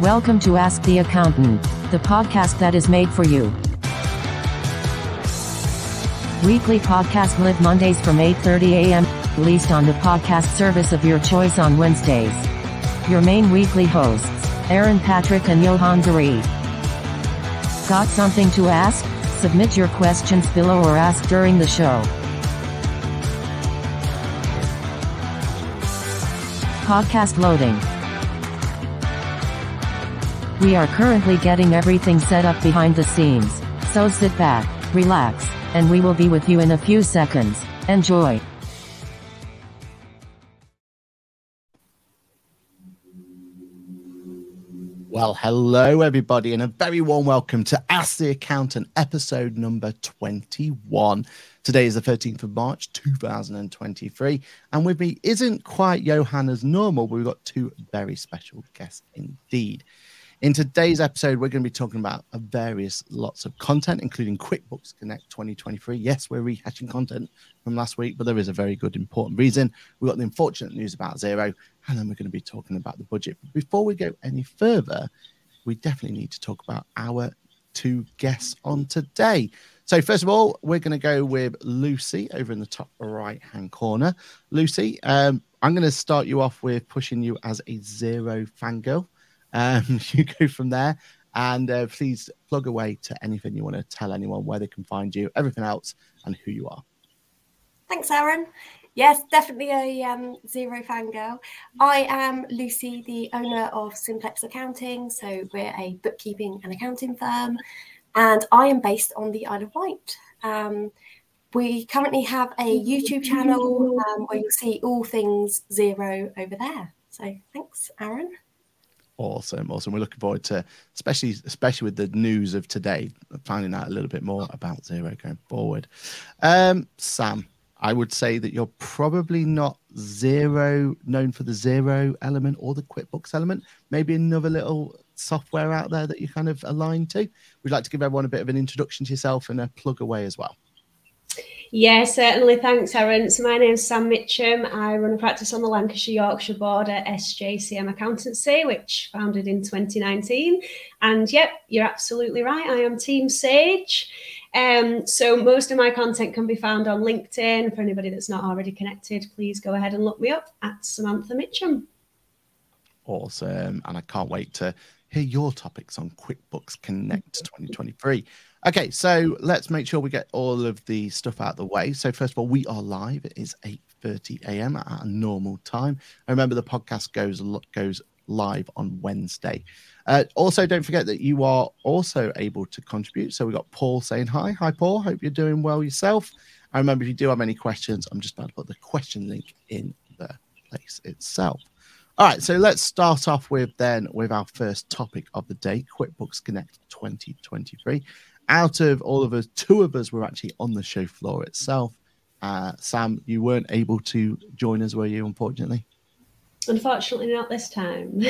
Welcome to Ask the Accountant, the podcast that is made for you. Weekly podcast live Mondays from 8:30 a.m. released on the podcast service of your choice on Wednesdays. Your main weekly hosts, Aaron Patrick and Johann Zari. Got something to ask? Submit your questions below or ask during the show. Podcast loading. We are currently getting everything set up behind the scenes, so sit back, relax, and we will be with you in a few seconds. Enjoy. Well, hello, everybody, and a very warm welcome to Ask the Accountant episode number 21. Today is the 13th of March, 2023, and with me isn't quite Johann as normal, but we've got two very special guests indeed. In today's episode, we're going to be talking about various lots of content, including QuickBooks Connect 2023. Yes, we're rehashing content from last week, but there is a very good, important reason. We've got the unfortunate news about Xero, and then we're going to be talking about the budget. But before we go any further, we definitely need to talk about our two guests on today. So, first of all, we're going to go with Lucy over in the top right hand corner. Lucy, um, I'm going to start you off with pushing you as a Xero fangirl. Um, you go from there, and uh, please plug away to anything you want to tell anyone where they can find you, everything else, and who you are. Thanks, Aaron. Yes, definitely a um, Xero fangirl. I am Lucy, the owner of Simplex Accounting. So we're a bookkeeping and accounting firm, and I am based on the Isle of Wight. Um, we currently have a YouTube channel um, where you'll see all things Xero over there. So thanks, Aaron. Awesome, awesome. We're looking forward to, especially especially with the news of today, finding out a little bit more about Xero going forward. Um, Sam, I would say that you're probably not Xero known for the Xero element or the QuickBooks element. Maybe another little software out there that you kind of align to. We'd like to give everyone a bit of an introduction to yourself and a plug away as well. Yeah, certainly. Thanks, Aaron. So my name's Sam Mitcham. I run a practice on the Lancashire Yorkshire border, SJCM Accountancy, which founded in 2019. And yep, you're absolutely right. I am Team Sage. Um, so most of my content can be found on LinkedIn. For anybody that's not already connected, please go ahead and look me up at Samantha Mitcham. Awesome. And I can't wait to hear your topics on QuickBooks Connect 2023. Okay, so let's make sure we get all of the stuff out of the way. So first of all, we are live. It is 8:30 a.m. at a normal time. I remember the podcast goes goes live on Wednesday. Uh, also, don't forget that you are also able to contribute. So we got Paul saying hi. Hi, Paul. Hope you're doing well yourself. I remember if you do have any questions, I'm just about to put the question link in the place itself. All right, so let's start off with then with our first topic of the day, QuickBooks Connect 2023 out of all of us, two of us were actually on the show floor itself. Uh, Sam, you weren't able to join us, were you? Unfortunately. Unfortunately, not this time.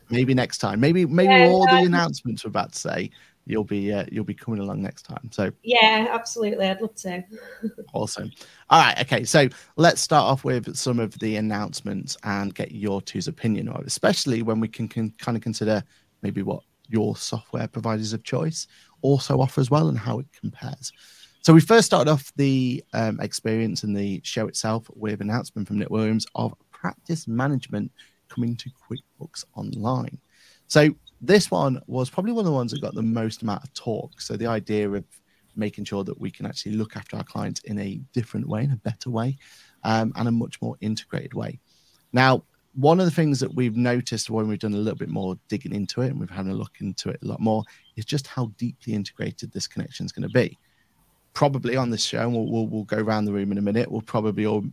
maybe next time. Maybe maybe yeah, all the announcements we're about to say, you'll be uh, you'll be coming along next time. So yeah, absolutely, I'd love to. awesome. All right, okay. So let's start off with some of the announcements and get your two's opinion on it, especially when we can, can kind of consider maybe what your software providers of choice also offer as well and how it compares. So we first started off the um, experience and the show itself with an announcement from Nick Williams of practice management coming to QuickBooks Online. So this one was probably one of the ones that got the most amount of talk. So the idea of making sure that we can actually look after our clients in a different way, in a better way, um, and a much more integrated way. Now, one of the things that we've noticed when we've done a little bit more digging into it and we've had a look into it a lot more is just how deeply integrated this connection is going to be. Probably on this show, and we'll, we'll, we'll go around the room in a minute, we'll probably all,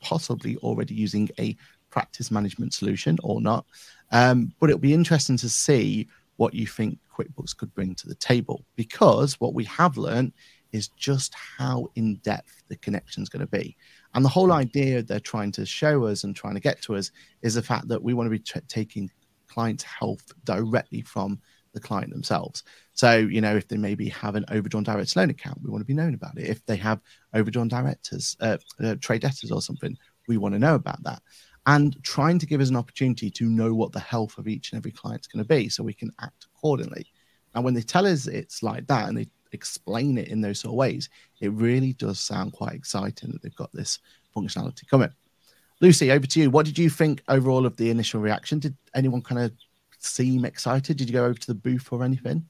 possibly already using a practice management solution or not. Um, but it'll be interesting to see what you think QuickBooks could bring to the table because what we have learned is just how in depth the connection is going to be. And the whole idea they're trying to show us and trying to get to us is the fact that we want to be t- taking clients' health directly from the client themselves. So, you know, if they maybe have an overdrawn direct loan account, we want to be known about it. If they have overdrawn directors, uh, uh, trade debtors or something, we want to know about that. and trying to give us an opportunity to know what the health of each and every client is going to be so we can act accordingly. And when they tell us it's like that and they explain it in those sort of ways, it really does sound quite exciting that they've got this functionality coming. Lucy, over to you. What did you think overall of the initial reaction? Did anyone kind of seem excited? Did you go over to the booth or anything?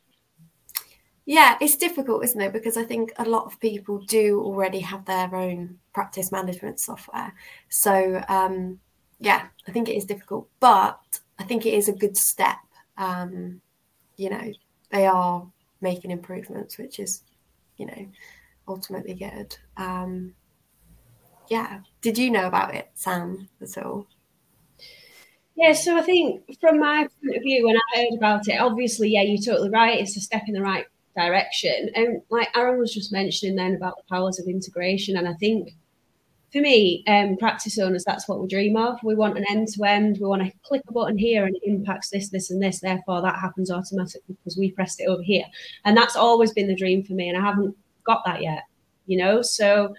Yeah, it's difficult, isn't it? Because I think a lot of people do already have their own practice management software. So, um, yeah, I think it is difficult, but I think it is a good step. Um, you know, they are making improvements, which is, you know, ultimately good. Um, yeah. Did you know about it, Sam, at all? Yeah, so I think from my point of view, when I heard about it, obviously, yeah, you're totally right. It's a step in the right direction. And like Aaron was just mentioning then about the powers of integration, and I think for me, um, practice owners, that's what we dream of. We want an end to end. We want to click a button here and it impacts this, this, and this. Therefore, that happens automatically because we pressed it over here. And that's always been the dream for me. And I haven't got that yet, you know? So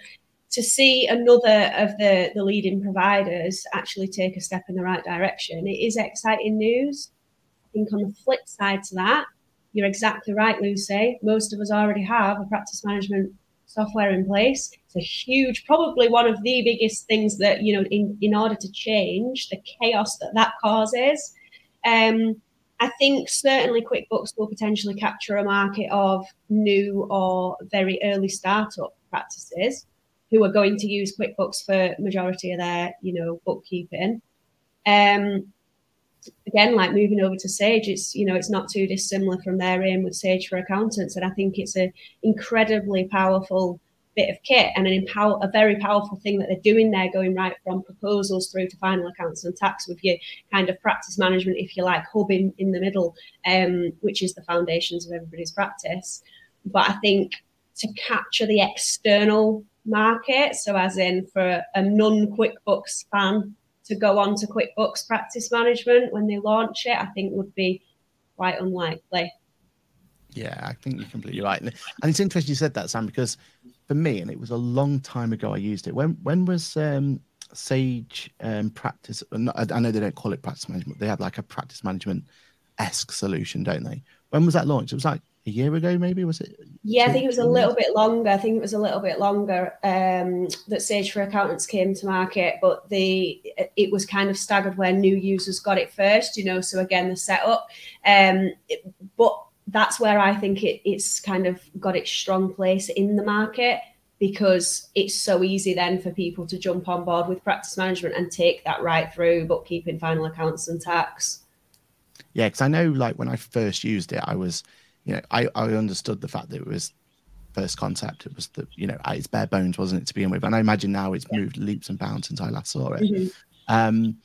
to see another of the, the leading providers actually take a step in the right direction, it is exciting news. I think on the flip side to that, you're exactly right, Lucy. Most of us already have a practice management software in place. It's a huge, probably one of the biggest things that, you know, in, in order to change the chaos that that causes. Um, I think certainly QuickBooks will potentially capture a market of new or very early startup practices who are going to use QuickBooks for majority of their, you know, bookkeeping. Um, again, like moving over to Sage, it's you know it's not too dissimilar from their aim with Sage for accountants, and I think it's an incredibly powerful bit of kit and an empower a very powerful thing that they're doing there, going right from proposals through to final accounts and tax with your kind of practice management, if you like, hub in, in the middle, um, which is the foundations of everybody's practice. But I think to capture the external market, so as in for a non QuickBooks fan to go on to QuickBooks Practice Management when they launch it, I think would be quite unlikely. Yeah, I think you're completely right. And it's interesting you said that, Sam, because for me, and it was a long time ago I used it. When when was um, Sage um, Practice? I know they don't call it practice management. They have like a practice management esque solution, don't they? When was that launched? It was like a year ago, maybe was it? Yeah, I think it was a little bit longer. I think it was a little bit longer um, that Sage for Accountants came to market, but the it was kind of staggered where new users got it first. You know, so again the setup, um, it, but that's where I think it, it's kind of got its strong place in the market because it's so easy then for people to jump on board with practice management and take that right through bookkeeping, final accounts, and tax. Yeah, because I know, like when I first used it, I was you know, I, I understood the fact that it was first concept. It was the, you know, it's bare bones, wasn't it, to begin with? And I imagine now it's moved leaps and bounds since I last saw it. Mm-hmm. Um,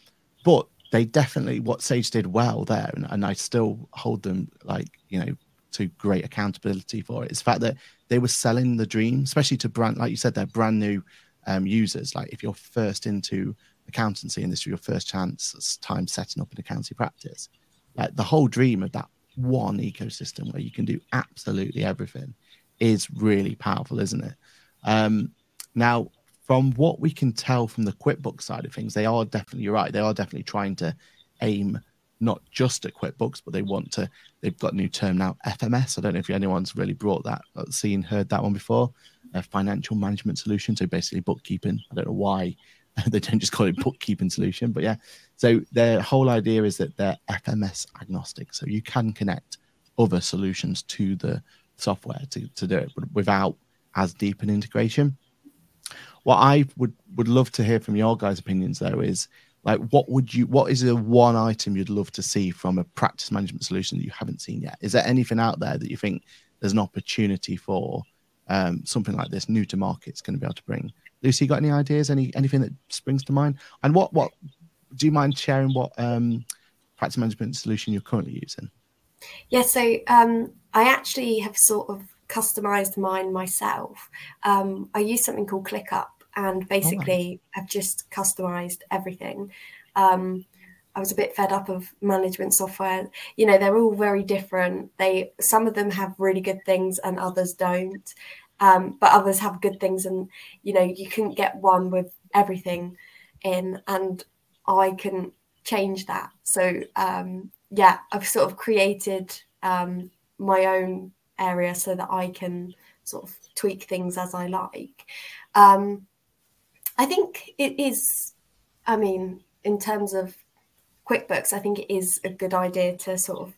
but they definitely, what Sage did well there, and, and I still hold them like, you know, to great accountability for it, is the fact that they were selling the dream, especially to brand, like you said, they're brand new um, users. Like if you're first into accountancy and this is your first chance time setting up an accountancy practice, like the whole dream of that one ecosystem where you can do absolutely everything is really powerful, isn't it? Um, now, from what we can tell from the QuickBooks side of things, they are definitely, right, they are definitely trying to aim not just at QuickBooks, but they want to, they've got a new term now, FMS. I don't know if anyone's really brought that, uh, seen, heard that one before, financial management solution. So basically bookkeeping. I don't know why they don't just call it bookkeeping solution, but yeah. So their whole idea is that they're FMS agnostic, so you can connect other solutions to the software to, to do it, but without as deep an integration. What I would would love to hear from your guys' opinions though is like what would you what is the one item you'd love to see from a practice management solution that you haven't seen yet? Is there anything out there that you think there's an opportunity for um, something like this new to market is going to be able to bring Lucy, got any ideas? Any anything that springs to mind? And what what do you mind sharing? What um, practice management solution you're currently using? Yeah, so um, I actually have sort of customized mine myself. Um, I use something called ClickUp, and basically oh, I've just customized everything. Um, I was a bit fed up of management software. You know, they're all very different. They some of them have really good things and others don't um, but others have good things and you know you couldn't get one with everything in and I can change that. So um, yeah, I've sort of created um, my own area so that I can sort of tweak things as I like. Um, I think it is, I mean, in terms of QuickBooks, I think it is a good idea to sort of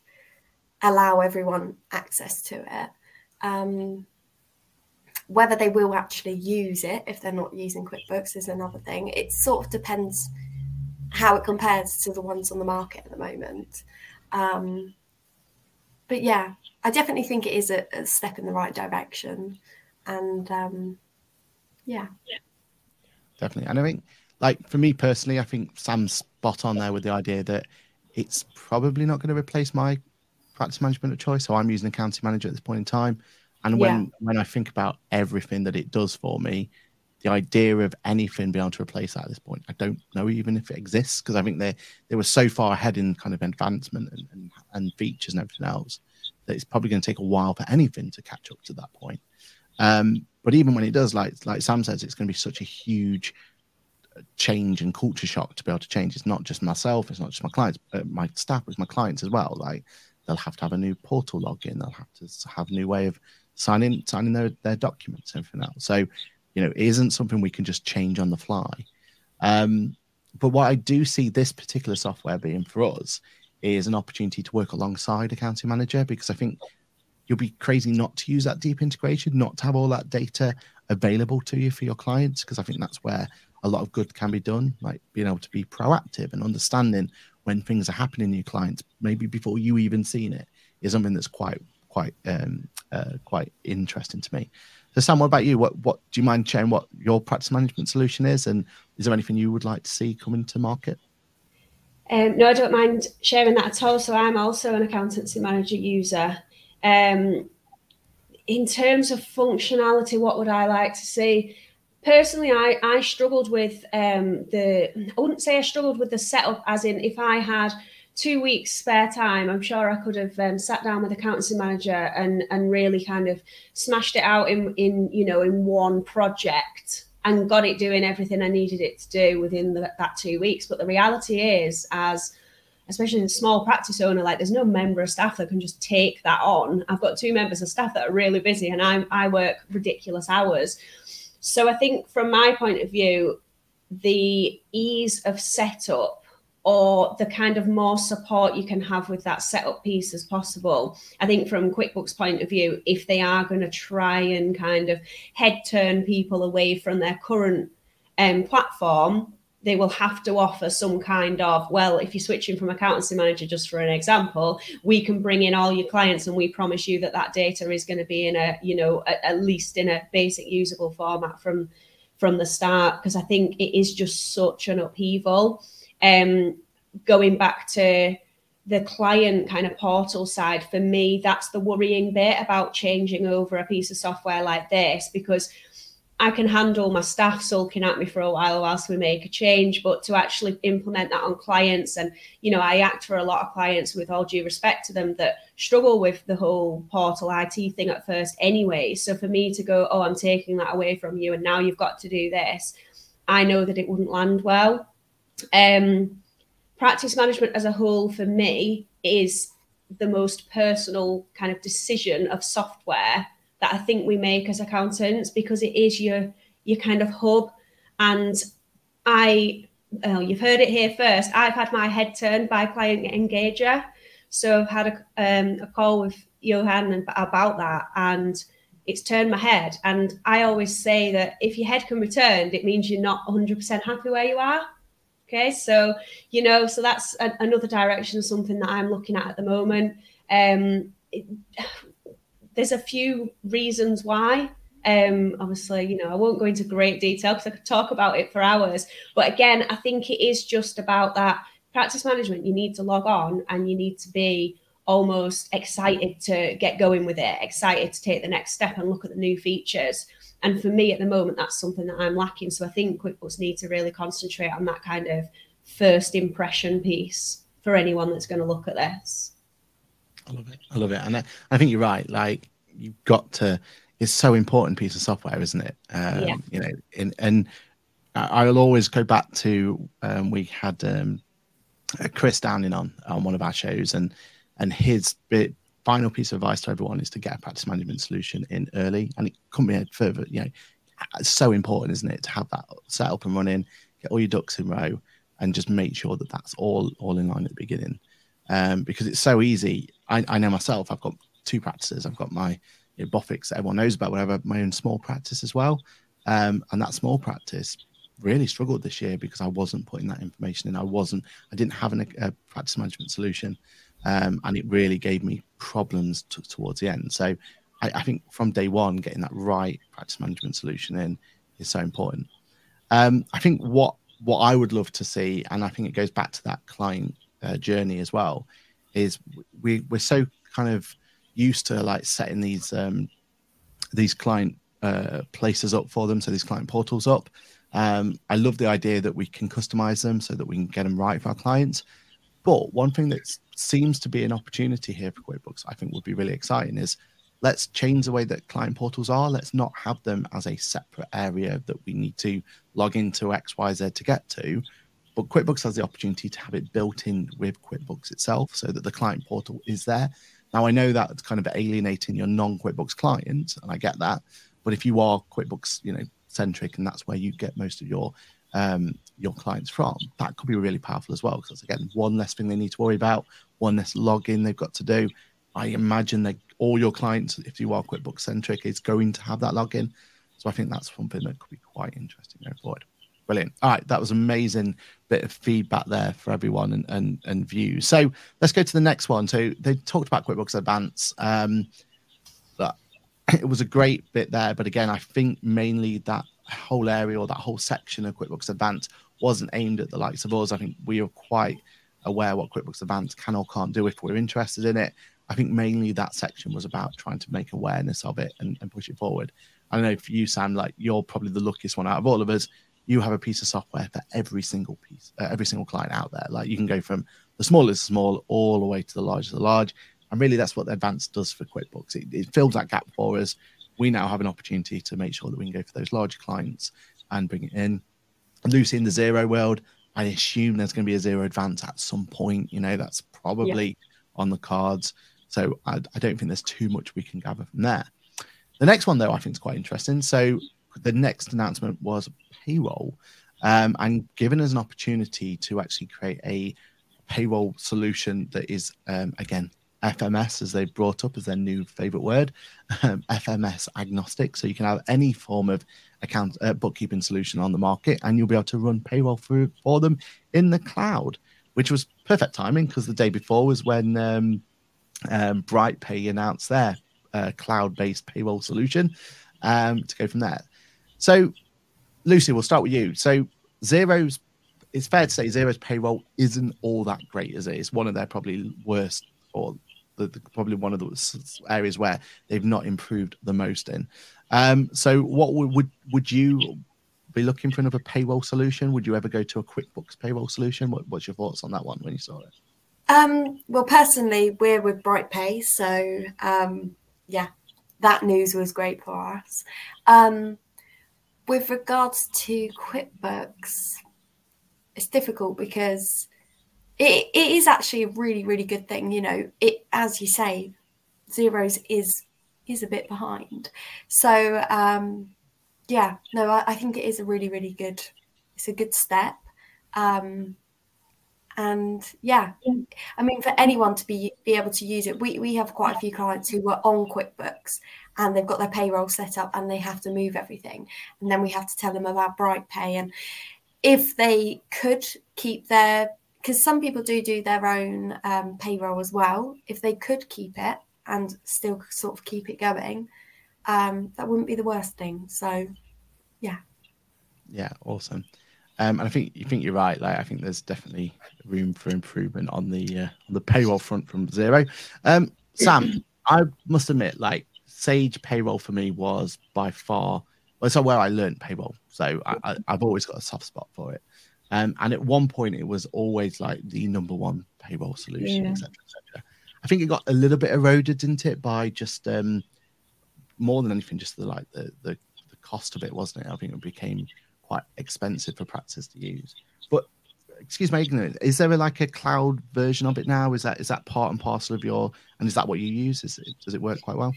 allow everyone access to it. Um, whether they will actually use it if they're not using QuickBooks is another thing. It sort of depends how it compares to the ones on the market at the moment. Um, but yeah, I definitely think it is a, a step in the right direction. And um, yeah. yeah. Definitely. And I think, like, for me personally, I think Sam's spot on there with the idea that it's probably not going to replace my practice management of choice. So I'm using accounting manager at this point in time. And when, yeah. when I think about everything that it does for me, the idea of anything being able to replace that at this point, I don't know even if it exists because I think they they were so far ahead in kind of advancement and, and, and features and everything else that it's probably going to take a while for anything to catch up to that point. Um, but even when it does, like like Sam says, it's going to be such a huge uh, change and culture shock to be able to change. It's not just myself, it's not just my clients, but my staff, it's my clients as well. Like they'll have to have a new portal login, they'll have to have a new way of signing signing their, their documents and everything else. So you know, it isn't something we can just change on the fly. Um, but what I do see this particular software being for us is an opportunity to work alongside Accounting Manager because I think you'll be crazy not to use that deep integration, not to have all that data available to you for your clients, because I think that's where a lot of good can be done, like being able to be proactive and understanding when things are happening in your clients, maybe before you even seen it, is something that's quite quite um, uh, quite interesting to me. So, Sam, what about you? What what do you mind sharing what your practice management solution is, and is there anything you would like to see coming to market? Um, no, I don't mind sharing that at all. So, I'm also an accountancy manager user. Um, in terms of functionality, what would I like to see? Personally, I, I struggled with um, the, I wouldn't say I struggled with the setup, as in if I had two weeks spare time, I'm sure I could have um, sat down with accountancy manager and and really kind of smashed it out in in you know in one project and got it doing everything I needed it to do within the, that two weeks. But the reality is, as especially in a small practice owner, like there's no member of staff that can just take that on. I've got two members of staff that are really busy, and I I work ridiculous hours. So I think from my point of view, the ease of setup or the kind of more support you can have with that setup piece as possible. I think from QuickBooks point of view, if they are going to try and kind of head turn people away from their current um, platform, they will have to offer some kind of well if you're switching from accountancy manager just for an example we can bring in all your clients and we promise you that that data is going to be in a you know at, at least in a basic usable format from from the start because i think it is just such an upheaval um, going back to the client kind of portal side, for me, that's the worrying bit about changing over a piece of software like this because I can handle my staff sulking at me for a while whilst we make a change, but to actually implement that on clients, and you know, I act for a lot of clients with all due respect to them that struggle with the whole portal IT thing at first anyway. So for me to go, oh, I'm taking that away from you, and now you've got to do this, I know that it wouldn't land well. Um, practice management as a whole for me is the most personal kind of decision of software that I think we make as accountants because it is your your kind of hub. And I, well, you've heard it here first. I've had my head turned by client engager, so I've had a, um, a call with Johann about that, and it's turned my head. And I always say that if your head can be turned, it means you're not 100% happy where you are. Okay, so you know, so that's a, another direction, something that I'm looking at at the moment. Um, it, there's a few reasons why. Um, obviously, you know, I won't go into great detail because I could talk about it for hours. But again, I think it is just about that practice management. You need to log on and you need to be almost excited to get going with it, excited to take the next step and look at the new features. And for me at the moment, that's something that I'm lacking. So I think QuickBooks need to really concentrate on that kind of first impression piece for anyone that's going to look at this. I love it. I love it. And I, I think you're right. Like you've got to, it's so important piece of software, isn't it? Um, yeah. You know, in, and I, will always go back to um, we had um, Chris Downing on on one of our shows, and and his bit, final piece of advice to everyone is to get a practice management solution in early, and it couldn't be further. You know, it's so important, isn't it, to have that set up and running, get all your ducks in row, and just make sure that that's all all in line at the beginning, um, because it's so easy. I, I know myself. I've got two practices. I've got my you know, Bofix that everyone knows about, whatever, my own small practice as well. Um, and that small practice really struggled this year because I wasn't putting that information in. I wasn't, I didn't have an, a practice management solution. Um, and it really gave me problems t- towards the end. So I, I, think from day one, getting that right practice management solution in is so important. Um, I think what what I would love to see, and I think it goes back to that client uh, journey as well, is we we're so kind of used to like setting these um, these client uh, places up for them, so these client portals up. Um, I love the idea that we can customize them so that we can get them right for our clients. But one thing that seems to be an opportunity here for QuickBooks, I think would be really exciting, is let's change the way that client portals are. Let's not have them as a separate area that we need to log into XYZ to get to. But QuickBooks has the opportunity to have it built in with QuickBooks itself so that the client portal is there. Now, I know that's kind of alienating your non QuickBooks clients, and I get that. But if you are QuickBooks, you know, centric, and that's where you get most of your um, your clients from, that could be really powerful as well. Because again, one less thing they need to worry about, one less login they've got to do. I imagine that all your clients, if you are QuickBooks centric, is going to have that login. So I think that's something that could be quite interesting going forward. Brilliant. All right, that was amazing bit of feedback there for everyone and and, and views. So let's go to the next one. So they talked about QuickBooks Advance. Um, but it was a great bit there, but again, I think mainly that whole area or that whole section of QuickBooks Advance wasn't aimed at the likes of us. I think we are quite aware what QuickBooks Advance can or can't do if we're interested in it. I think mainly that section was about trying to make awareness of it and, and push it forward. I don't know if you, Sam, like you're probably the luckiest one out of all of us you have a piece of software for every single piece, uh, every single client out there. Like you can go from the smallest small all the way to the largest the large. And really, that's what the advanced does for QuickBooks. It, it fills that gap for us. We now have an opportunity to make sure that we can go for those large clients and bring it in. Lucy in the Xero world, I assume there's going to be a Xero advance at some point. You know, that's probably yeah. on the cards. So I, I don't think there's too much we can gather from there. The next one, though, I think is quite interesting. So the next announcement was payroll um, and given us an opportunity to actually create a payroll solution that is, um, again, FMS, as they brought up as their new favorite word, um, FMS agnostic. So you can have any form of account uh, bookkeeping solution on the market, and you'll be able to run payroll through for them in the cloud, which was perfect timing because the day before was when um, um, BrightPay announced their uh, cloud-based payroll solution um, to go from there. So Lucy, we'll start with you. So Xero's, it's fair to say Xero's payroll isn't all that great, is it? It's one of their probably worst or the, the, probably one of the areas where they've not improved the most in. Um, so what would, would would you be looking for another payroll solution? Would you ever go to a QuickBooks payroll solution? What, what's your thoughts on that one when you saw it? Um, well, personally, we're with BrightPay, so um, yeah, that news was great for us. Um, with regards to QuickBooks, it's difficult because it, it is actually a really, really good thing. You know, it as you say, Xero's is is a bit behind. So um yeah, no, I, I think it is a really, really good it's a good step. Um and yeah, I mean for anyone to be be able to use it, we, we have quite a few clients who were on QuickBooks and they've got their payroll set up and they have to move everything. And then we have to tell them about BrightPay. And if they could keep their, because some people do do their own um, payroll as well, if they could keep it and still sort of keep it going, um, that wouldn't be the worst thing. So, yeah. Yeah, awesome. Um, and I think you think you're right. Like I think there's definitely room for improvement on the uh, on the payroll front from Xero. Um, Sam, I must admit, like Sage payroll for me was by far well, it's where I learned payroll. So i I, have always got a soft spot for it. Um, and at one point, it was always like the number one payroll solution, etc., yeah. etc. I think it got a little bit eroded, didn't it, by just um, more than anything, just the like the, the the cost of it, wasn't it? I think it became quite expensive for practices to use. But excuse my ignorance, is there a, like a cloud version of it now? Is that is that part and parcel of your and is that what you use? Is it, does it work quite well?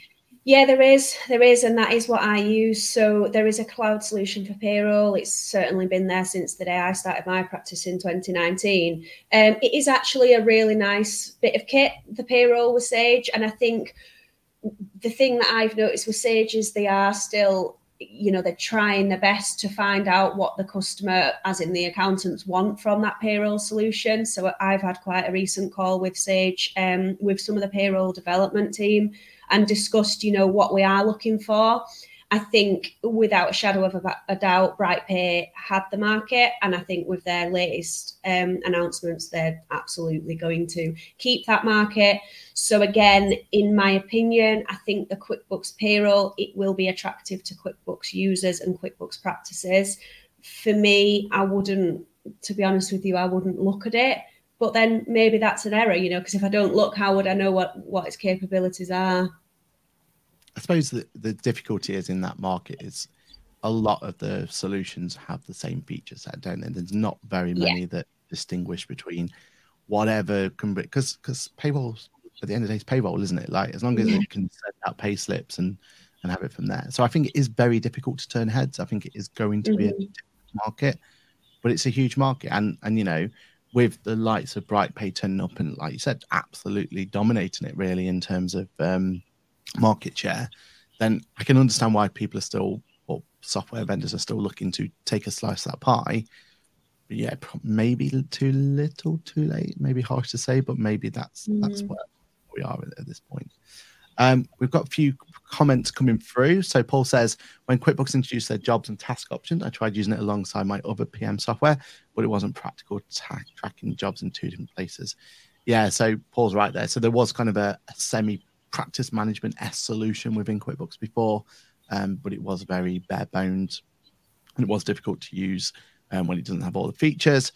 Yeah, there is. There is, and that is what I use. So there is a cloud solution for payroll. It's certainly been there since the day I started my practice in 2019. Um, it is actually a really nice bit of kit, the payroll with Sage. And I think the thing that I've noticed with Sage is they are still you know they're trying their best to find out what the customer as in the accountants want from that payroll solution so i've had quite a recent call with sage um, with some of the payroll development team and discussed, you know, what we are looking for. I think without a shadow of a, a doubt, BrightPay had the market, and I think with their latest um, announcements, they're absolutely going to keep that market. So again, in my opinion, I think the QuickBooks payroll it will be attractive to QuickBooks users and QuickBooks practices. For me, I wouldn't, to be honest with you, I wouldn't look at it but then maybe that's an error you know because if i don't look how would i know what what its capabilities are i suppose the, the difficulty is in that market is a lot of the solutions have the same feature set don't they there's not very many yeah. that distinguish between whatever can be because because payroll at the end of the day is payroll isn't it like as long as yeah. it can send out pay slips and and have it from there so i think it is very difficult to turn heads i think it is going to mm-hmm. be a mm-hmm. market but it's a huge market and and you know with the likes of BrightPay turning up and, like you said, absolutely dominating it really in terms of um, market share, then I can understand why people are still, or software vendors are still looking to take a slice of that pie. But yeah, maybe too little, too late. Maybe harsh to say, but maybe that's mm. that's where we are at, this point. Um, we've got a few comments coming through. So Paul says, when QuickBooks introduced their jobs and task option, I tried using it alongside my other PM software, but it wasn't practical tracking jobs in two different places. Yeah, so Paul's right there. So there was kind of a, a semi practice management S solution within QuickBooks before, um, but it was very bare bones and it was difficult to use um, when it doesn't have all the features.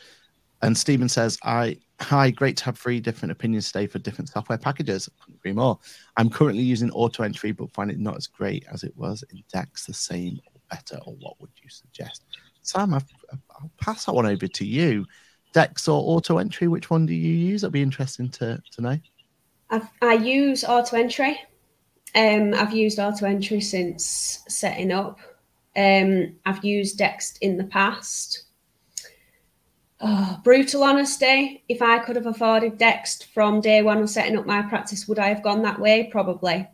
And Stephen says, I hi, great to have three different opinions today for different software packages. Couldn't agree more. I'm currently using auto entry, but find it not as great as it was in Dext, the same or better, or what would you suggest? Sam, i will pass that one over to you. Dext or auto entry, which one do you use? That'd be interesting to, to know. I've, i use auto entry. Um, I've used auto entry since setting up. Um, I've used Dext in the past oh, brutal honesty, if I could have afforded Dext from day one of setting up my practice, would I have gone that way? Probably.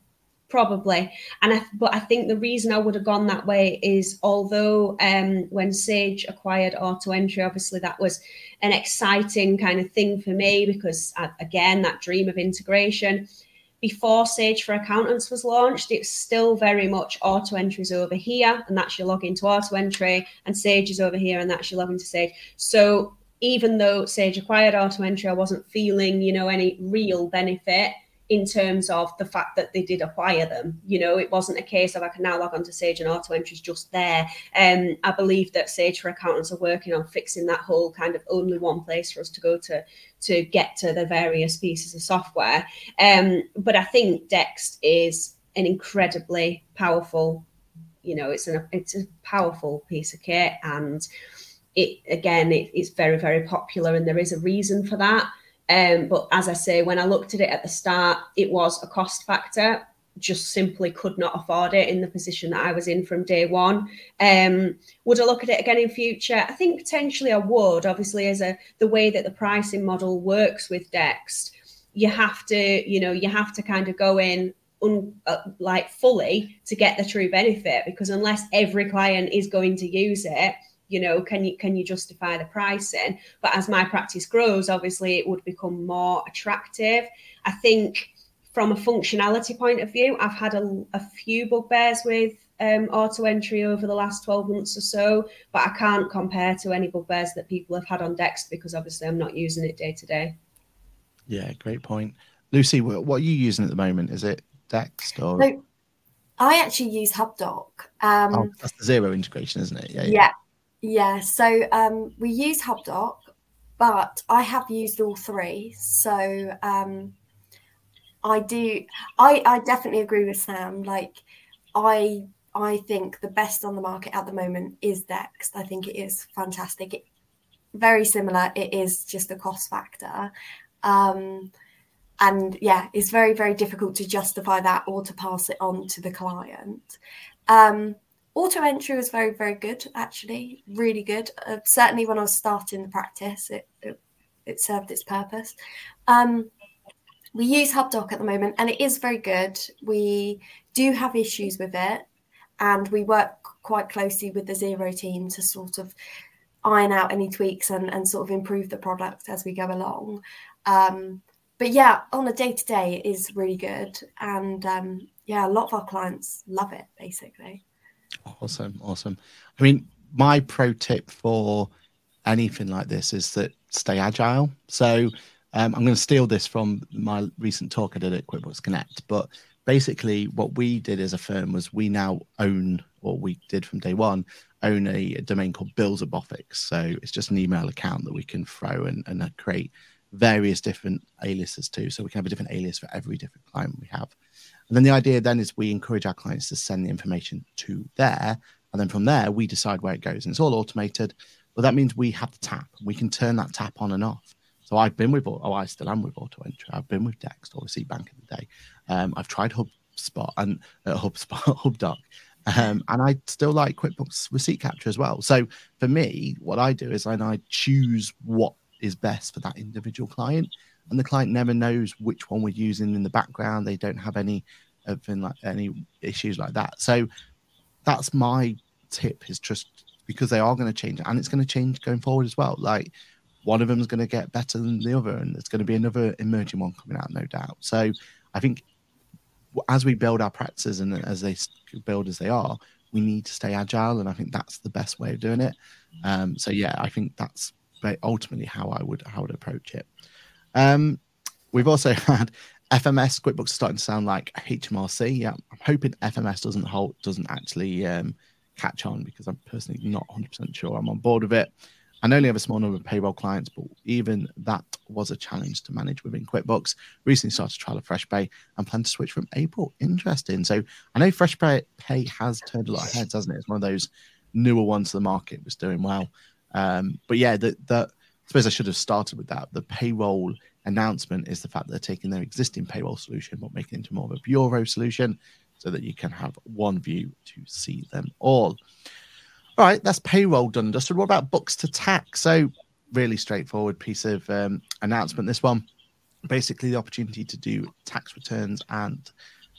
Probably. And I, but I think the reason I would have gone that way is although um, when Sage acquired auto entry, obviously that was an exciting kind of thing for me because, again, that dream of integration before Sage for Accountants was launched, it's still very much auto entries over here, and that's your login to auto entry, and Sage is over here, and that's your login to Sage. So even though Sage acquired auto entry, I wasn't feeling, you know, any real benefit in terms of the fact that they did acquire them. You know, it wasn't a case of I can now log on to Sage and auto entry is just there. Um, I believe that Sage for accountants are working on fixing that whole kind of only one place for us to go to to get to the various pieces of software. Um, but I think Dext is an incredibly powerful, you know, it's an it's a powerful piece of kit and it again it, it's very very popular and there is a reason for that um, but as I say, when I looked at it at the start, it was a cost factor. Just simply could not afford it in the position that I was in from day one. Um, would I look at it again in future? I think potentially I would. Obviously, as a the way that the pricing model works with Dext, you have to, you know, you have to kind of go in un, uh, like fully to get the true benefit because unless every client is going to use it, you know can you can you justify the pricing? But as my practice grows obviously it would become more attractive. I think from a functionality point of view i've had a, a few bugbears with um, auto entry over the last 12 months or so but i can't compare to any bugbears that people have had on Dext because obviously i'm not using it day to day yeah great point. Lucy what are you using at the moment? Is it Dext or? So, i actually use hubdoc um, oh, that's the Xero integration isn't it? Yeah, yeah. yeah yeah, so um, we use HubDoc, but I have used all three. So um, I do, I, I definitely agree with Sam. Like, I I think the best on the market at the moment is Dext. I think it is fantastic. It, very similar. It is just a cost factor. Um, and yeah, it's very, very difficult to justify that or to pass it on to the client. Um, auto entry was very, very good, actually, really good. Uh, certainly when I was starting the practice, it, it, it served its purpose. Um, we use HubDoc at the moment and it is very good. We do have issues with it and we work quite closely with the Xero team to sort of iron out any tweaks and, and sort of improve the product as we go along. Um, but yeah, on a day to day, it is really good. And um, yeah, a lot of our clients love it basically. Awesome. Awesome. I mean, my pro tip for anything like this is that stay agile. So um, I'm going to steal this from my recent talk I did at QuickBooks Connect. But basically, what we did as a firm was we now own, or we did from day one, own a, a domain called Bofix. So it's just an email account that we can throw and, and create various different aliases to. So we can have a different alias for every different client we have. And then the idea then is we encourage our clients to send the information to there. And then from there, we decide where it goes. And it's all automated. But that means we have the tap. We can turn that tap on and off. So I've been with, oh, I still am with Auto Entry. I've been with Dext, obviously, Bank of the Day. Um, I've tried HubSpot and uh, HubSpot, HubDoc, um, and I still like QuickBooks Receipt Capture as well. So for me, what I do is I, I choose what is best for that individual client, and the client never knows which one we're using in the background. They don't have any, like any issues like that. So that's my tip: is just because they are going to change, and it's going to change going forward as well. Like one of them is going to get better than the other, and there's going to be another emerging one coming out, no doubt. So I think as we build our practices and as they build as they are, we need to stay agile, and I think that's the best way of doing it. Um, so yeah, I think that's ultimately how I would how I would approach it. Um, we've also had FMS QuickBooks starting to sound like HMRC. Yeah, I'm hoping FMS doesn't hold doesn't actually um, catch on because I'm personally not 100% sure I'm on board with it. I only have a small number of payroll clients, but even that was a challenge to manage within QuickBooks. Recently started trial of FreshPay and plan to switch from April. Interesting. So I know FreshPay Pay has turned a lot of heads, hasn't it? It's one of those newer ones to the market was doing well. Um, but yeah, the, the suppose I should have started with that. The payroll announcement is the fact that they're taking their existing payroll solution but making it into more of a bureau solution so that you can have one view to see them all. All right, that's payroll done dusted. What about books to tax? So, really straightforward piece of um, announcement. This one, basically, the opportunity to do tax returns and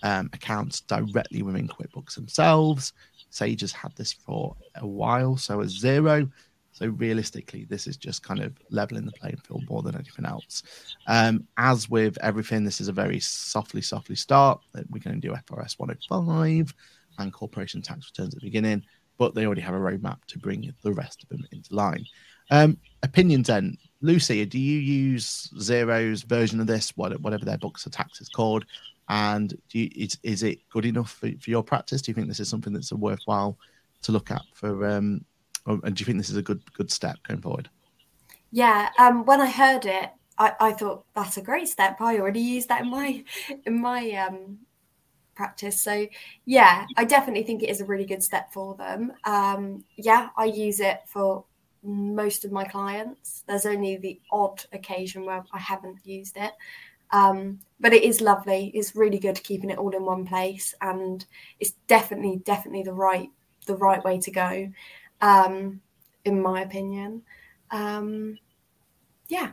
um, accounts directly within QuickBooks themselves. Sage has had this for a while, so a Xero. So realistically, this is just kind of leveling the playing field more than anything else. Um, as with everything, this is a very softly, softly start. We're going to do FRS 105 and corporation tax returns at the beginning but they already have a roadmap to bring the rest of them into line. Um, opinions then, Lucy, do you use Xero's version of this, whatever their books of tax is called? And you, is, is it good enough for, for your practice? Do you think this is something that's worthwhile to look at for? Um, or, and do you think this is a good good step going forward? Yeah, um, when I heard it, I, I thought that's a great step. I already use that in my in my um, practice. So yeah, I definitely think it is a really good step for them. Um, yeah, I use it for most of my clients. There's only the odd occasion where I haven't used it. Um, but it is lovely. It's really good keeping it all in one place, and it's definitely, definitely the right, the right way to go, um, in my opinion. Um, yeah,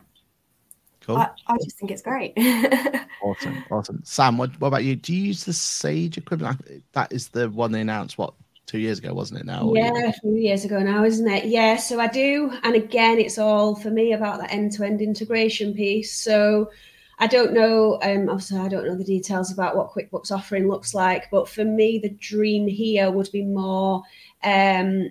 Cool. I, I just think it's great. awesome, awesome. Sam, what, what about you? Do you use the Sage equivalent? That is the one they announced. What two years ago, wasn't it? Now, yeah, a few years ago now, isn't it? Yeah. So I do, and again, it's all for me about that end-to-end integration piece. So I don't know. Um, obviously, I don't know the details about what QuickBooks offering looks like, but for me, the dream here would be more. Um,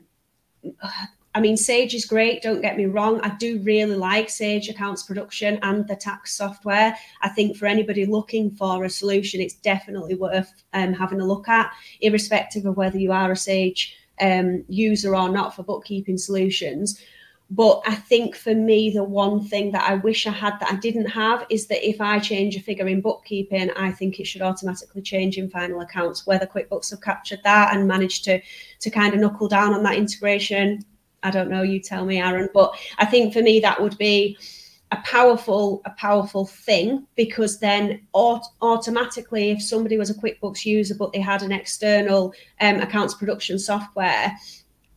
I mean, Sage is great, don't get me wrong. I do really like Sage Accounts Production and the tax software. I think for anybody looking for a solution, it's definitely worth um, having a look at, irrespective of whether you are a Sage um, user or not for bookkeeping solutions. But I think for me, the one thing that I wish I had that I didn't have is that if I change a figure in bookkeeping, I think it should automatically change in final accounts. Whether QuickBooks have captured that and managed to to kind of knuckle down on that integration, I don't know. You tell me, Aaron. But I think for me that would be a powerful a powerful thing because then aut- automatically if somebody was a quickbooks user but they had an external um, accounts production software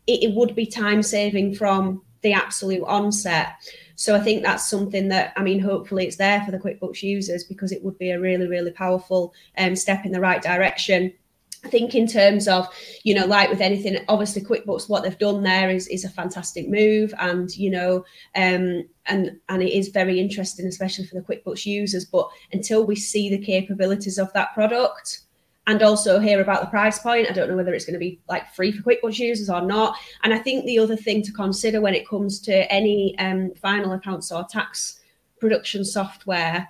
it, it, would be time saving from the absolute onset. So I think that's something that I mean, hopefully it's there for the QuickBooks users because it would be a really, really powerful um, step in the right direction. I think in terms of, you know, like with anything, obviously QuickBooks, what they've done there is is a fantastic move, and you know, um, and and it is very interesting, especially for the QuickBooks users. But until we see the capabilities of that product, and also hear about the price point. I don't know whether it's going to be like free for QuickBooks users or not. And I think the other thing to consider when it comes to any um, final accounts or tax production software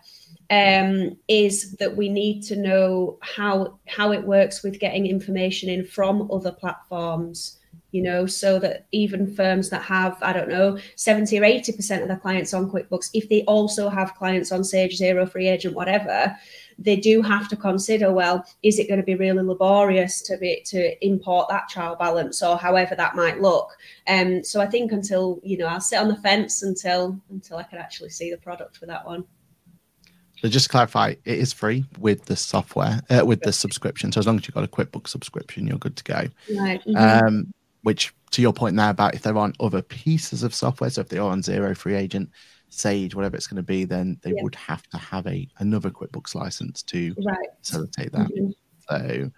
um, is that we need to know how how it works with getting information in from other platforms you know, so that even firms that have, I don't know, 70 or 80% of their clients on QuickBooks, if they also have clients on Sage, Xero, Free Agent, whatever, they do have to consider, well, is it going to be really laborious to be to import that trial balance or however that might look? Um, so I think until, you know, I'll sit on the fence until until I can actually see the product for that one. So just to clarify, it is free with the software, uh, with the subscription. So as long as you've got a QuickBooks subscription, you're good to go. Right. Mm-hmm. Um, which to your point now about if there aren't other pieces of software, so if they are on Xero Free Agent, Sage, whatever it's going to be, then they yeah. would have to have a another QuickBooks license to right. facilitate that. Mm-hmm. So,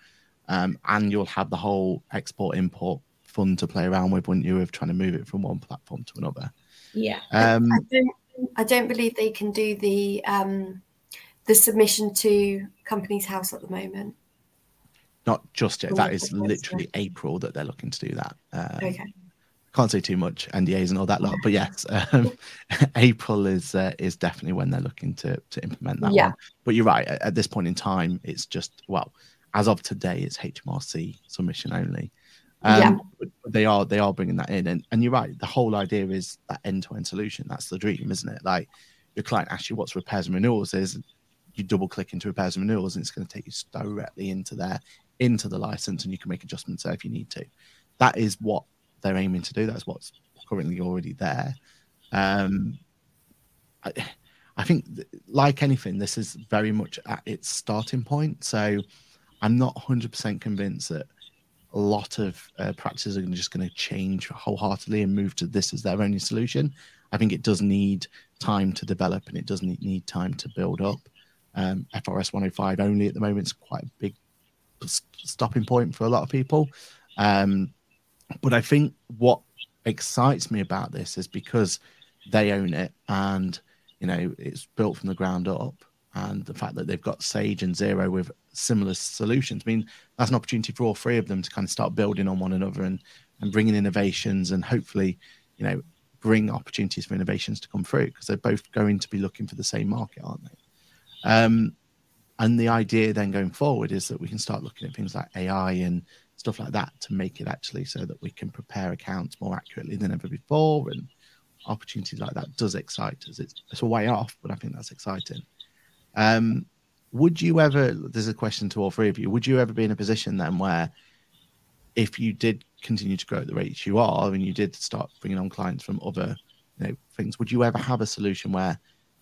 um, and you'll have the whole export import fun to play around with, wouldn't you, of trying to move it from one platform to another? Yeah. Um, I, don't, I don't believe they can do the um, the submission to Companies House at the moment. Not just yet. That is literally April that they're looking to do that. Um, okay. Can't say too much NDAs and all that lot, but yes, um, April is uh, is definitely when they're looking to to implement that yeah. one. But you're right. At, at, this point in time, it's just well, as of today, it's HMRC submission only. Um, yeah. They are they are bringing that in, and and you're right. The whole idea is that end to end solution. That's the dream, isn't it? Like your client asks you what's repairs and renewals is, you double click into repairs and renewals, and it's going to take you directly into there into the license and you can make adjustments there if you need to. That is what they're aiming to do. That's what's currently already there. Um, I, I think, like anything, this is very much at its starting point. So I'm not 100% convinced that a lot of uh, practices are just going to change wholeheartedly and move to this as their only solution. I think it does need time to develop and it does need, need time to build up. Um, FRS 105 only at the moment is quite a big stopping point for a lot of people. Um, but I think what excites me about this is because they own it and you know it's built from the ground up and the fact that they've got sage and Xero with similar solutions i mean that's an opportunity for all three of them to kind of start building on one another and and bringing innovations and hopefully you know bring opportunities for innovations to come through because they're both going to be looking for the same market aren't they? Um and the idea then going forward is that we can start looking at things like AI and stuff like that to make it actually so that we can prepare accounts more accurately than ever before. And opportunities like that does excite us. It's, it's a way off, but I think that's exciting. Um, would you ever, there's a question to all three of you, would you ever be in a position then where if you did continue to grow at the rate you are and you did start bringing on clients from other you know, things, would you ever have a solution where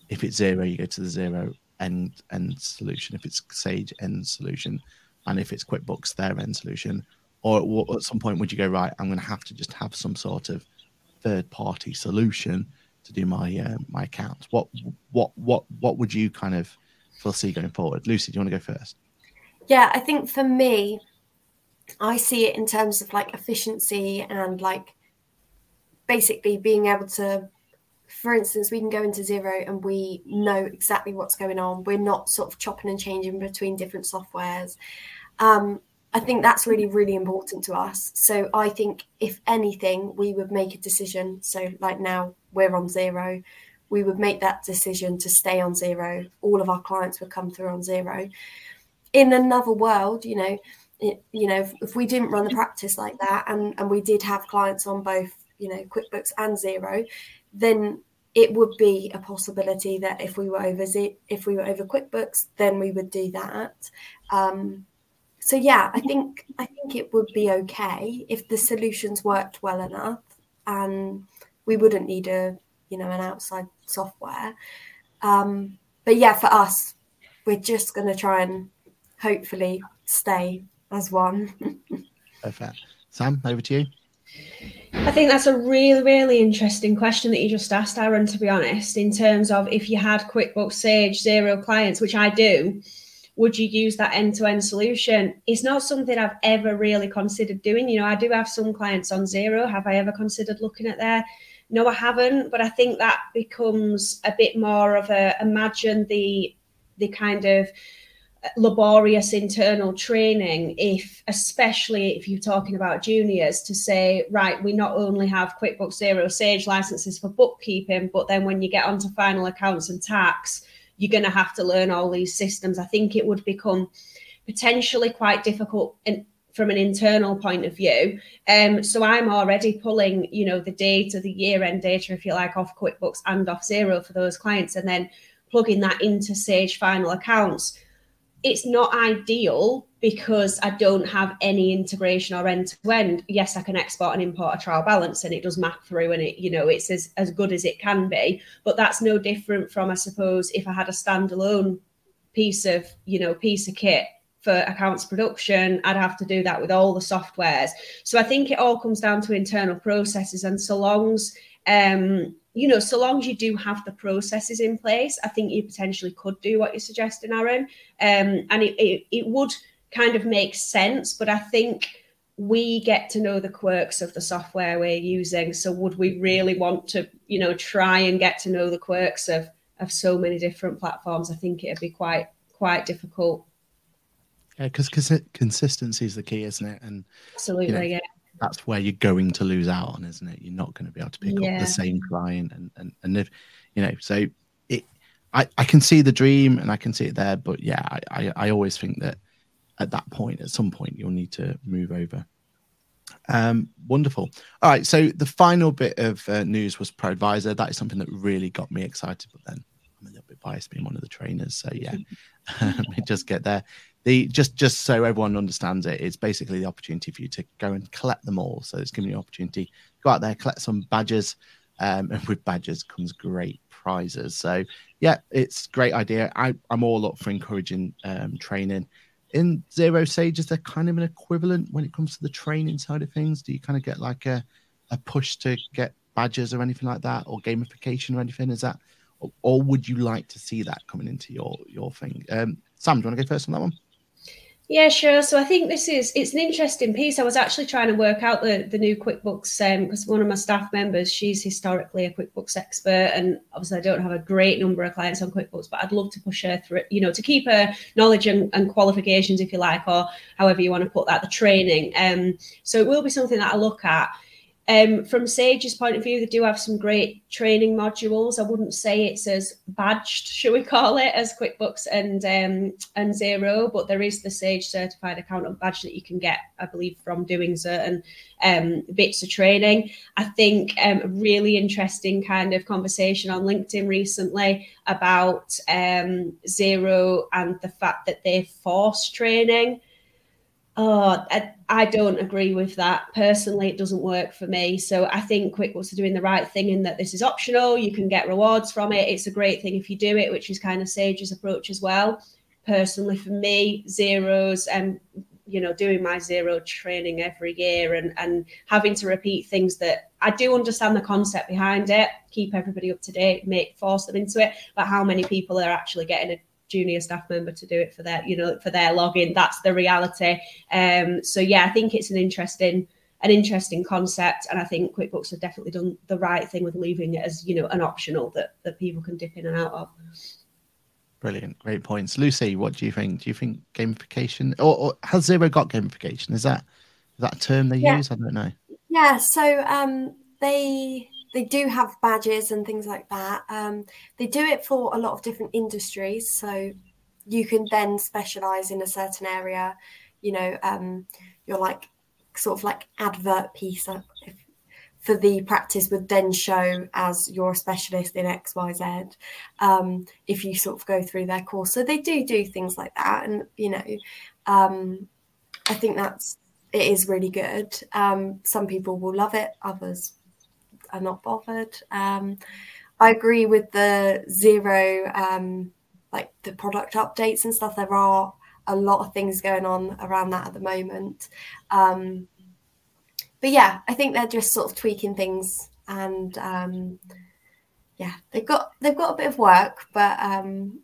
if it's Xero you go to the Xero end end solution, if it's Sage end solution, and if it's QuickBooks their end solution, or at some point would you go right? I'm going to have to just have some sort of third party solution to do my uh, my accounts. What what what what would you kind of foresee going forward? Lucy, do you want to go first? Yeah, I think for me, I see it in terms of like efficiency and like basically being able to for instance, we can go into Xero and we know exactly what's going on. We're not sort of chopping and changing between different softwares. Um, I think that's really, really important to us. So I think if anything, we would make a decision. So like now we're on Xero, we would make that decision to stay on Xero. All of our clients would come through on Xero. In another world, you know, it, you know, if, if we didn't run the practice like that and, and we did have clients on both you know QuickBooks and Xero, then it would be a possibility that if we were over if we were over QuickBooks, then we would do that. Um, so yeah, I think I think it would be okay if the solutions worked well enough, and we wouldn't need a you know an outside software. Um, but yeah, for us, we're just going to try and hopefully stay as one. Perfect. Sam, over to you. I think that's a really, really interesting question that you just asked, Aaron, to be honest, in terms of if you had QuickBooks Sage Xero clients, which I do, would you use that end to end solution? It's not something I've ever really considered doing. You know, I do have some clients on Xero. Have I ever considered looking at there? No, I haven't. But I think that becomes a bit more of a imagine the the kind of uh, laborious internal training if especially if you're talking about juniors to say right we not only have quickbooks Xero sage licenses for bookkeeping but then when you get onto final accounts and tax you're going to have to learn all these systems. I think it would become potentially quite difficult from an internal point of view. Um, so i'm already pulling you know the data the year end data if you like off quickbooks and off Xero for those clients and then plugging that into sage final accounts it's not ideal because I don't have any integration or end to end. Yes, I can export and import a trial balance and it does map through and it, you know, it's as, as good as it can be. But that's no different from, I suppose, if I had a standalone piece of, you know, piece of kit for accounts production, I'd have to do that with all the softwares. So I think it all comes down to internal processes. And so long's um, you know, so long as you do have the processes in place, I think you potentially could do what you're suggesting, Aaron. Um, and it, it, it would kind of make sense, but I think we get to know the quirks of the software we're using. So would we really want to, you know, try and get to know the quirks of of so many different platforms? I think it'd be quite quite difficult. Yeah, because consistency is the key, isn't it? And absolutely, you know, yeah that's where you're going to lose out on, isn't it? You're not going to be able to pick yeah. up the same client, and and and if you know, so it, I I can see the dream and I can see it there, but yeah, I I, I always think that at that point, at some point, you'll need to move over. Um, wonderful. All right, so the final bit of uh, news was ProAdvisor. That is something that really got me excited, but then I'm a little bit biased being one of the trainers, so yeah, let me just get there the just just so everyone understands it, it's basically the opportunity for you to go and collect them all. So it's giving you an opportunity go out there, collect some badges, um, and with badges comes great prizes. So yeah, it's great idea. I, I'm all up for encouraging um, training. In Xero Sage, is there kind of an equivalent when it comes to the training side of things? Do you kind of get like a, a push to get badges or anything like that, or gamification or anything? Is that, or, or would you like to see that coming into your your thing? Um, Sam, do you want to go first on that one? Yeah, sure. So I think this is it's an interesting piece. I was actually trying to work out the the new QuickBooks because um, one of my staff members, she's historically a QuickBooks expert, and obviously I don't have a great number of clients on QuickBooks, but I'd love to push her through, you know, to keep her knowledge and, and qualifications, if you like, or however you want to put that, the training. Um, so it will be something that I look at. Um, from Sage's point of view, they do have some great training modules. I wouldn't say it's as badged, should we call it, as QuickBooks and um, and Xero, but there is the Sage Certified Accountant badge that you can get, I believe, from doing certain um, bits of training. I think um, a really interesting kind of conversation on LinkedIn recently about um, Xero and the fact that they force training. Oh, I, I, don't agree with that. Personally, it doesn't work for me. So I think QuickBooks are doing the right thing in that this is optional. You can get rewards from it. It's a great thing if you do it, which is kind of Sage's approach as well. Personally, for me, Xero's and you know doing my Xero training every year and and having to repeat things that I do understand the concept behind it, keep everybody up to date, make force them into it. But how many people are actually getting a junior staff member to do it for their you know for their login. That's the reality. Um so yeah i think it's an interesting an interesting concept. And i think quickbooks have definitely done the right thing with leaving it as you know an optional that that people can dip in and out of. Brilliant. Great points. Lucy what do you think? Do you think gamification or, or has Xero got gamification? Is that is that a term they yeah. use? I don't know. Yeah so um they they do have badges and things like that. Um, they do it for a lot of different industries, so you can then specialize in a certain area. You know, um, you're like sort of like advert piece. For the practice would then show as you're a specialist in X, Y, Z. Um, if you sort of go through their course, so they do do things like that, and you know, um, I think that's it is really good. Um, some people will love it, others are not bothered. Um, I agree with the Xero, um, like the product updates and stuff. There are a lot of things going on around that at the moment. Um, but yeah, I think they're just sort of tweaking things, and um, yeah, they've got they've got a bit of work, but um,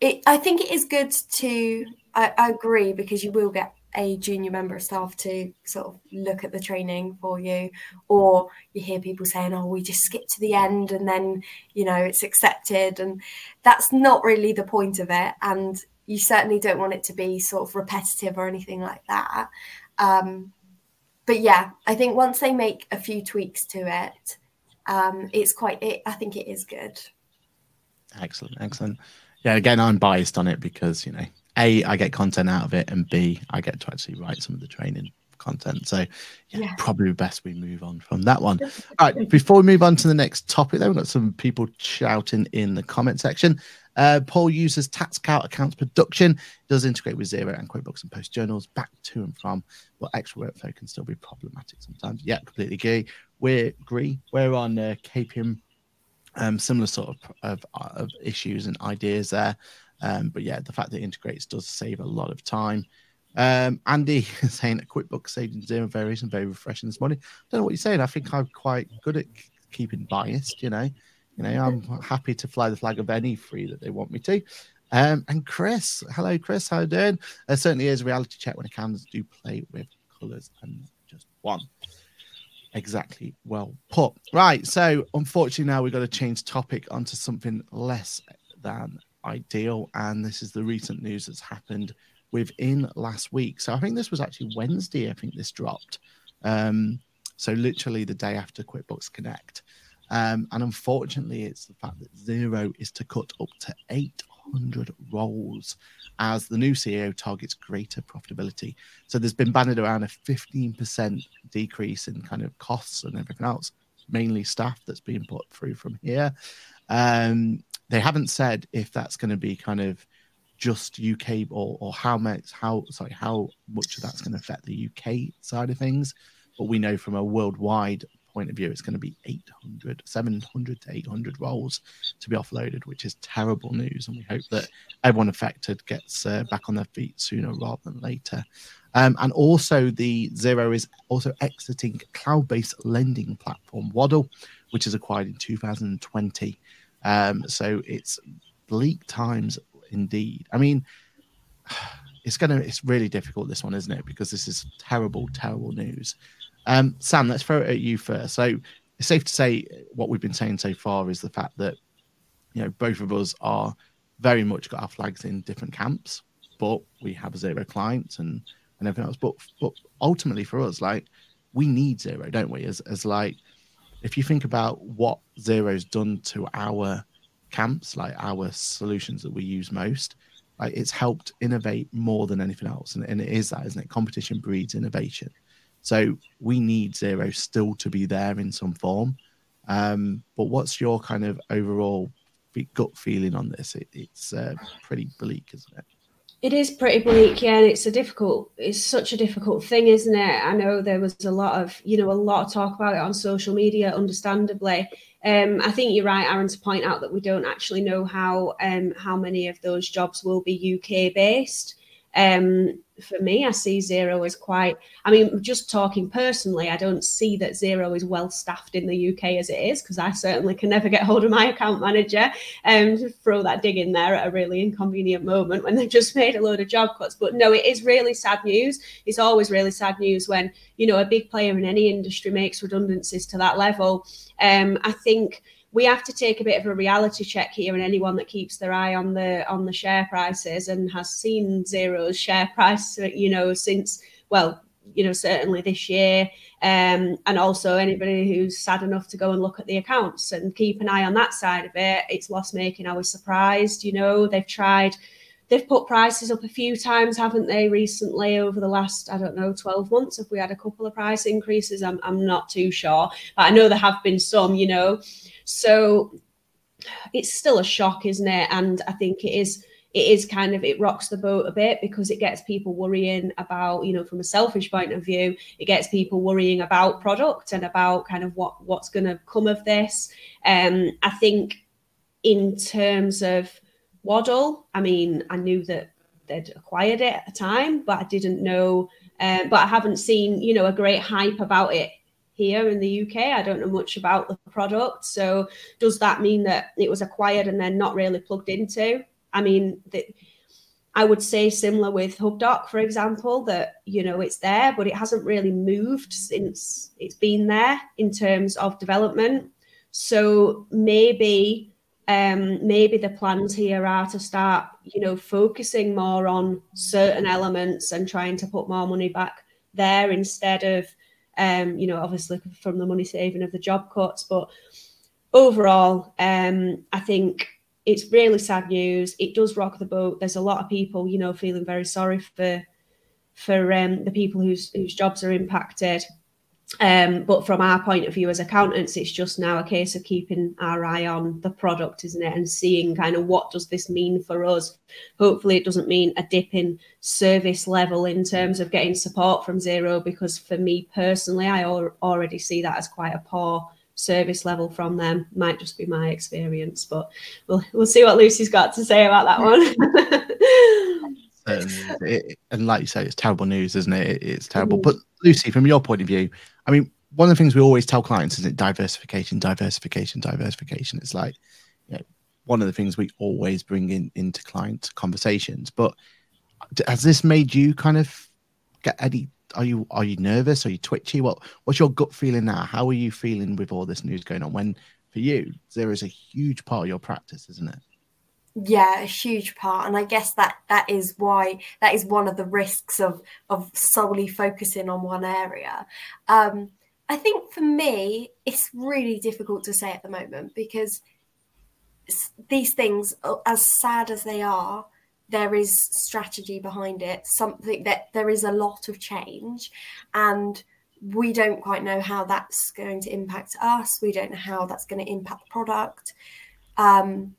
it I think it is good to. I, I agree because you will get a junior member of staff to sort of look at the training for you or you hear people saying oh we just skip to the end and then you know it's accepted and that's not really the point of it and you certainly don't want it to be sort of repetitive or anything like that. Um, but yeah i think once they make a few tweaks to it um, it's quite it, i think it is good. Excellent excellent. Yeah again i'm biased on it because you know a i get content out of it and b i get to actually write some of the training content. So yeah, yeah. probably best we move on from that one. All right before we move on to the next topic though we've got some people shouting in the comment section. Uh, paul uses TaxCalc accounts production does integrate with Xero and quickbooks and post journals back to and from but extra workflow can still be problematic sometimes. Yeah completely agree. We agree. We're on uh, kpm um, similar sort of, of, of issues and ideas there um, but yeah, the fact that it integrates does save a lot of time. Um, Andy saying that QuickBooks saved in Xero variation very refreshing this morning. I don't know what you're saying. I think I'm quite good at keeping biased. You know, you know, I'm happy to fly the flag of any free that they want me to. Um, and Chris, hello, Chris, how you doing? There certainly is a reality check when accountants do play with colours and just one. Exactly. Well put. Right. So, unfortunately, now we've got to change topic onto something less than ideal. And this is the recent news that's happened within last week. So I think this was actually Wednesday, I think this dropped. Um, so literally the day after QuickBooks Connect. Um, and unfortunately, it's the fact that Xero is to cut up to 800 roles as the new CEO targets greater profitability. So there's been banded around a 15% decrease in kind of costs and everything else, mainly staff that's being put through from here. Um, they haven't said if that's going to be kind of just UK or, or how much how sorry how much of that's going to affect the UK side of things. But we know from a worldwide point of view, it's going to be 800, 700 to 800 roles to be offloaded, which is terrible news. And we hope that everyone affected gets uh, back on their feet sooner rather than later. Um, and also, the Xero is also exiting cloud-based lending platform Waddle, which is acquired in 2020. Um, so it's bleak times indeed. I mean, it's gonna it's really difficult this one, isn't it? Because this is terrible, terrible news. Um, Sam, let's throw it at you first. So it's safe to say what we've been saying so far is the fact that you know both of us are very much got our flags in different camps, but we have Xero clients and and everything else. But but ultimately for us, like we need Xero, don't we? As as like if you think about what Xero's done to our camps, like our solutions that we use most, like it's helped innovate more than anything else. And, and it is that, isn't it? Competition breeds innovation. So we need Xero still to be there in some form. Um, but what's your kind of overall gut feeling on this? It, it's uh, pretty bleak, isn't it? It is pretty bleak, yeah, and it's a difficult. It's such a difficult thing, isn't it? I know there was a lot of, you know, a lot of talk about it on social media, understandably. Um, I think you're right, Aaron, to point out that we don't actually know how um, how many of those jobs will be UK based. Um, for me, I see Xero as quite. I mean, just talking personally, I don't see that Xero is well staffed in the UK as it is because I certainly can never get hold of my account manager and um, throw that dig in there at a really inconvenient moment when they've just made a load of job cuts. But no, it is really sad news. It's always really sad news when you know a big player in any industry makes redundancies to that level. Um, I think we have to take a bit of a reality check here and anyone that keeps their eye on the on the share prices and has seen Xero's share price you know since well you know certainly this year um, and also anybody who's sad enough to go and look at the accounts and keep an eye on that side of it it's loss making i was surprised you know they've tried they've put prices up a few times, haven't they, recently over the last, I don't know, 12 months? Have we had a couple of price increases? I'm, I'm not too sure, but I know there have been some, you know. So it's still a shock, isn't it? And I think it is it is kind of it rocks the boat a bit because it gets people worrying about you know from a selfish point of view it gets people worrying about product and about kind of what what's going to come of this um i think in terms of Waddle, I mean, I knew that they'd acquired it at the time, but I didn't know. Um, but I haven't seen, you know, a great hype about it here in the UK. I don't know much about the product. So does that mean that it was acquired and then not really plugged into? I mean, the, I would say similar with HubDoc, for example, that you know it's there, but it hasn't really moved since it's been there in terms of development. So maybe um, maybe the plans here are to start, you know, focusing more on certain elements and trying to put more money back there instead of, um, you know, obviously from the money saving of the job cuts. But overall, um, I think it's really sad news. It does rock the boat. There's a lot of people, you know, feeling very sorry for for um, the people whose whose jobs are impacted. Um, but from our point of view as accountants, it's just now a case of keeping our eye on the product, isn't it? And seeing kind of what does this mean for us. Hopefully, it doesn't mean a dip in service level in terms of getting support from Xero, because for me personally, I al- already see that as quite a poor service level from them. Might just be my experience, but we'll we'll see what Lucy's got to say about that one. it, and like you say, it's terrible news, isn't it? it's terrible. Mm. But Lucy, from your point of view, I mean, one of the things we always tell clients is it diversification, diversification, diversification. It's like, you know, one of the things we always bring in into client conversations. But has this made you kind of get any? Are you are you nervous? Are you twitchy? What what's your gut feeling now? How are you feeling with all this news going on? When for you, there is a huge part of your practice, isn't it? Yeah a huge part and i guess that that is why that is one of the risks of of solely focusing on one area. Um i think for me it's really difficult to say at the moment because these things as sad as they are there is strategy behind it something that there is a lot of change and we don't quite know how that's going to impact us we don't know how that's going to impact the product. Um,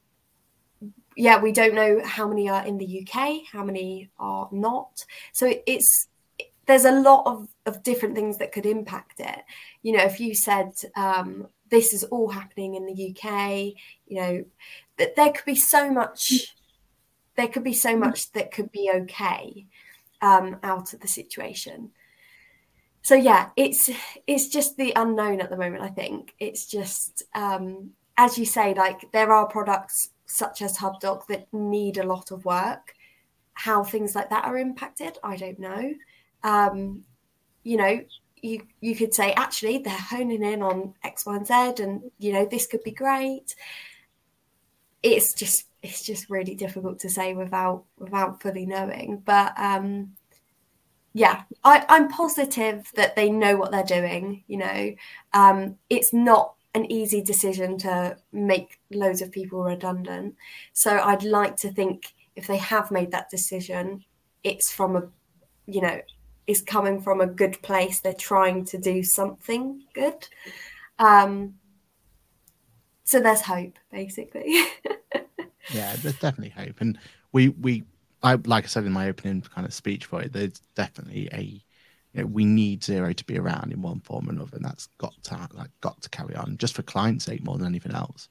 yeah, we don't know how many are in the UK, how many are not. So it's there's a lot of, of different things that could impact it. You know, if you said um, this is all happening in the UK, you know, that there could be so much, there could be so much that could be okay um, out of the situation. So yeah, it's it's just the unknown at the moment. I think it's just um, as you say, like there are products such as HubDoc that need a lot of work. How things like that are impacted, I don't know. Um, you know, you you could say actually they're honing in on X, Y, and Z, and you know this could be great. It's just it's just really difficult to say without without fully knowing. But um, yeah, I, I'm positive that they know what they're doing. You know, um, it's not an easy decision to make loads of people redundant. So I'd like to think if they have made that decision, it's from a, you know, is coming from a good place. They're trying to do something good. Um, so there's hope, basically. yeah, there's definitely hope, and we we I like I said in my opening kind of speech for it, there's definitely a you know, we need Xero to be around in one form or another, and that's got to like got to carry on just for client's sake more than anything else.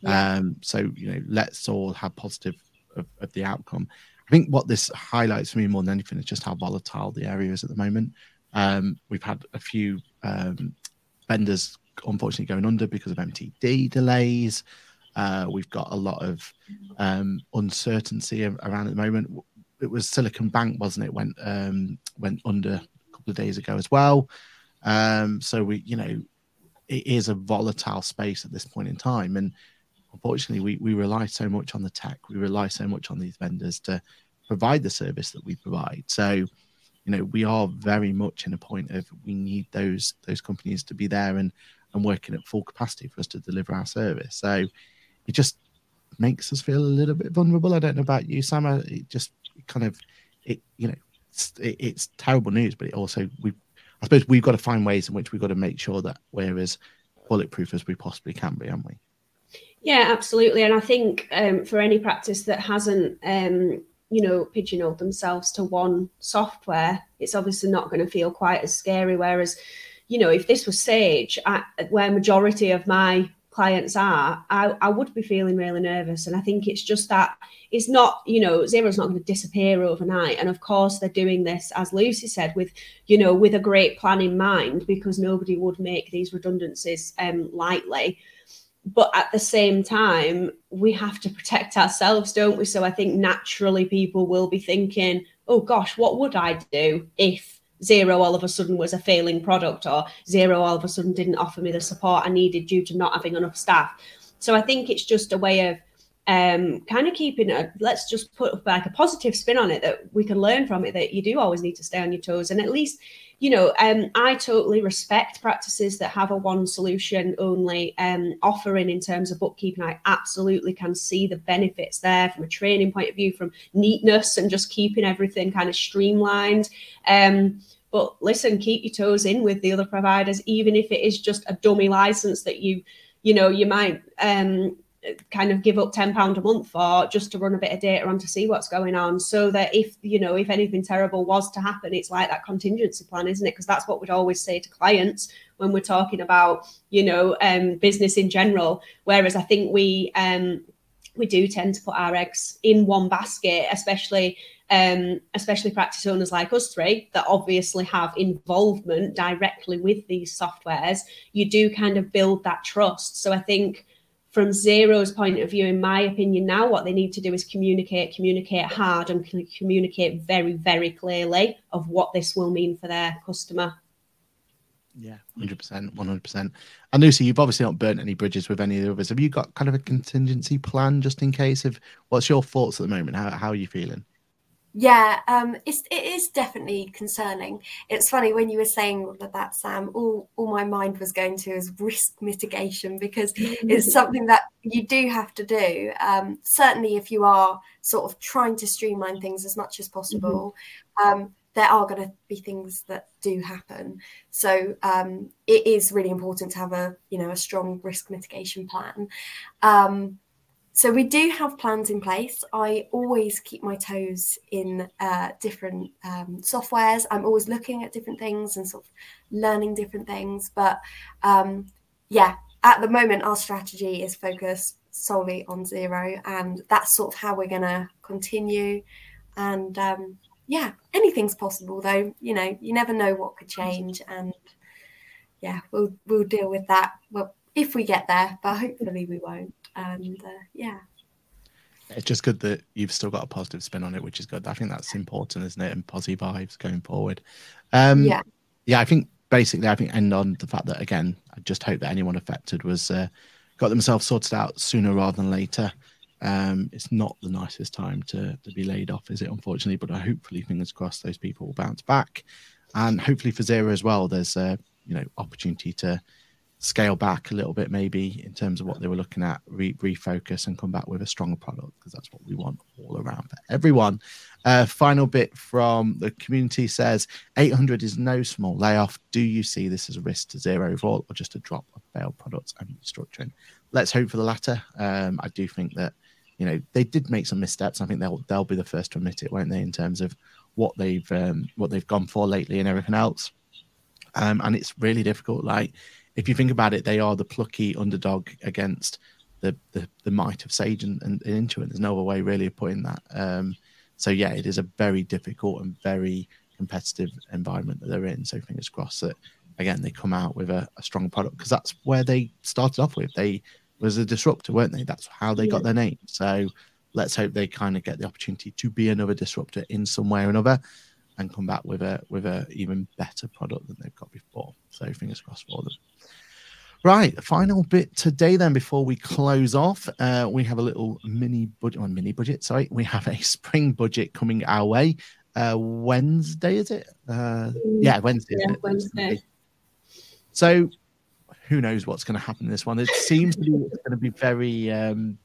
Yeah. Um, so you know, let's all have positive of, of, the outcome. I think what this highlights for me more than anything is just how volatile the area is at the moment. Um, we've had a few um, vendors unfortunately going under because of MTD delays. Uh, we've got a lot of um, uncertainty around at the moment. It was Silicon Bank, wasn't it? Went um, went under couple of days ago as well. Um, so we, you know, it is a volatile space at this point in time, and unfortunately, we we rely so much on the tech, we rely so much on these vendors to provide the service that we provide. So, you know, we are very much in a point of we need those those companies to be there and and working at full capacity for us to deliver our service. So, it just makes us feel a little bit vulnerable. I don't know about you, Sam. It just kind of, it you know, it's, it, it's terrible news, but it also we, I suppose we've got to find ways in which we've got to make sure that we're as bulletproof as we possibly can be, haven't we? Yeah, absolutely. And I think um, for any practice that hasn't, um, you know, pigeonholed themselves to one software, it's obviously not going to feel quite as scary. Whereas, you know, if this was Sage, I, where majority of my clients are, I, I would be feeling really nervous. And I think it's just that it's not, you know, Xero's not going to disappear overnight. And of course, they're doing this, as Lucy said, with, you know, with a great plan in mind, because nobody would make these redundancies um, lightly. But at the same time, we have to protect ourselves, don't we? So I think naturally people will be thinking, oh gosh, what would I do if Xero all of a sudden was a failing product or Xero all of a sudden didn't offer me the support I needed due to not having enough staff. So I think it's just a way of um, kind of keeping a let's just put like a positive spin on it that we can learn from it that you do always need to stay on your toes. And at least you know um, i totally respect practices that have a one solution only um, offering in terms of bookkeeping. I absolutely can see the benefits there from a training point of view from neatness and just keeping everything kind of streamlined. Um, but listen, keep your toes in with the other providers, even if it is just a dummy license that you, you know, you might um, kind of give up ten pound a month for just to run a bit of data on to see what's going on, so that if you know if anything terrible was to happen, it's like that contingency plan, isn't it? Because that's what we'd always say to clients when we're talking about you know um, business in general. Whereas I think we um, we do tend to put our eggs in one basket, especially um, especially practice owners like us three that obviously have involvement directly with these softwares. You do kind of build that trust. So I think from Xero's point of view, in my opinion, now what they need to do is communicate, communicate hard, and communicate very, very clearly of what this will mean for their customer. Yeah, hundred percent, one hundred percent. And Lucy, you've obviously not burnt any bridges with any of the others. Have you got kind of a contingency plan just in case? Of what's your thoughts at the moment? How how are you feeling? Yeah, um, it's it is definitely concerning. It's funny when you were saying that, Sam. All all my mind was going to is risk mitigation because it's something that you do have to do. Um, certainly, if you are sort of trying to streamline things as much as possible, mm-hmm. um, there are going to be things that do happen. So um, it is really important to have a you know a strong risk mitigation plan. So we do have plans in place. I always keep my toes in uh, different um, softwares. I'm always looking at different things and sort of learning different things. But um, yeah, at the moment, our strategy is focused solely on Xero, and that's sort of how we're going to continue. And um, yeah, anything's possible though. You know, you never know what could change, and yeah, we'll we'll deal with that. Well, if we get there, but hopefully we won't. And uh, yeah, it's just good that you've still got a positive spin on it, which is good. I think that's important, isn't it? And positive vibes going forward. Um, yeah, yeah. I think basically, I think end on the fact that again, I just hope that anyone affected was uh, got themselves sorted out sooner rather than later. Um, it's not the nicest time to to be laid off, is it? Unfortunately, but I hopefully, fingers crossed, those people will bounce back, and hopefully for Xero as well, there's a you know opportunity to scale back a little bit, maybe in terms of what they were looking at, re- refocus and come back with a stronger product because that's what we want all around for everyone. Uh, final bit from the community says 800 is no small layoff. Do you see this as a risk to Xero overall or just a drop of failed products and restructuring? Let's hope for the latter. Um, I do think that you know they did make some missteps. I think they'll they'll be the first to admit it, won't they? In terms of what they've um, what they've gone for lately and everything else. Um, and it's really difficult. Like if you think about it, they are the plucky underdog against the the, the might of Sage and, and, and Intuit. There's no other way really of putting that. Um, so yeah, it is a very difficult and very competitive environment that they're in. So fingers crossed that again they come out with a, a strong product because that's where they started off with. They was a disruptor, weren't they? That's how they yeah. got their name. So let's hope they kind of get the opportunity to be another disruptor in some way or another and come back with a with a even better product than they've got before. So fingers crossed for them. Right, final bit today. Then before we close off, uh, we have a little mini budget, or mini budget. Sorry, we have a spring budget coming our way. Uh, Wednesday is it? Uh, yeah, Wednesday. Yeah, Wednesday. So, who knows what's going to happen in this one? It seems to be going to be very um,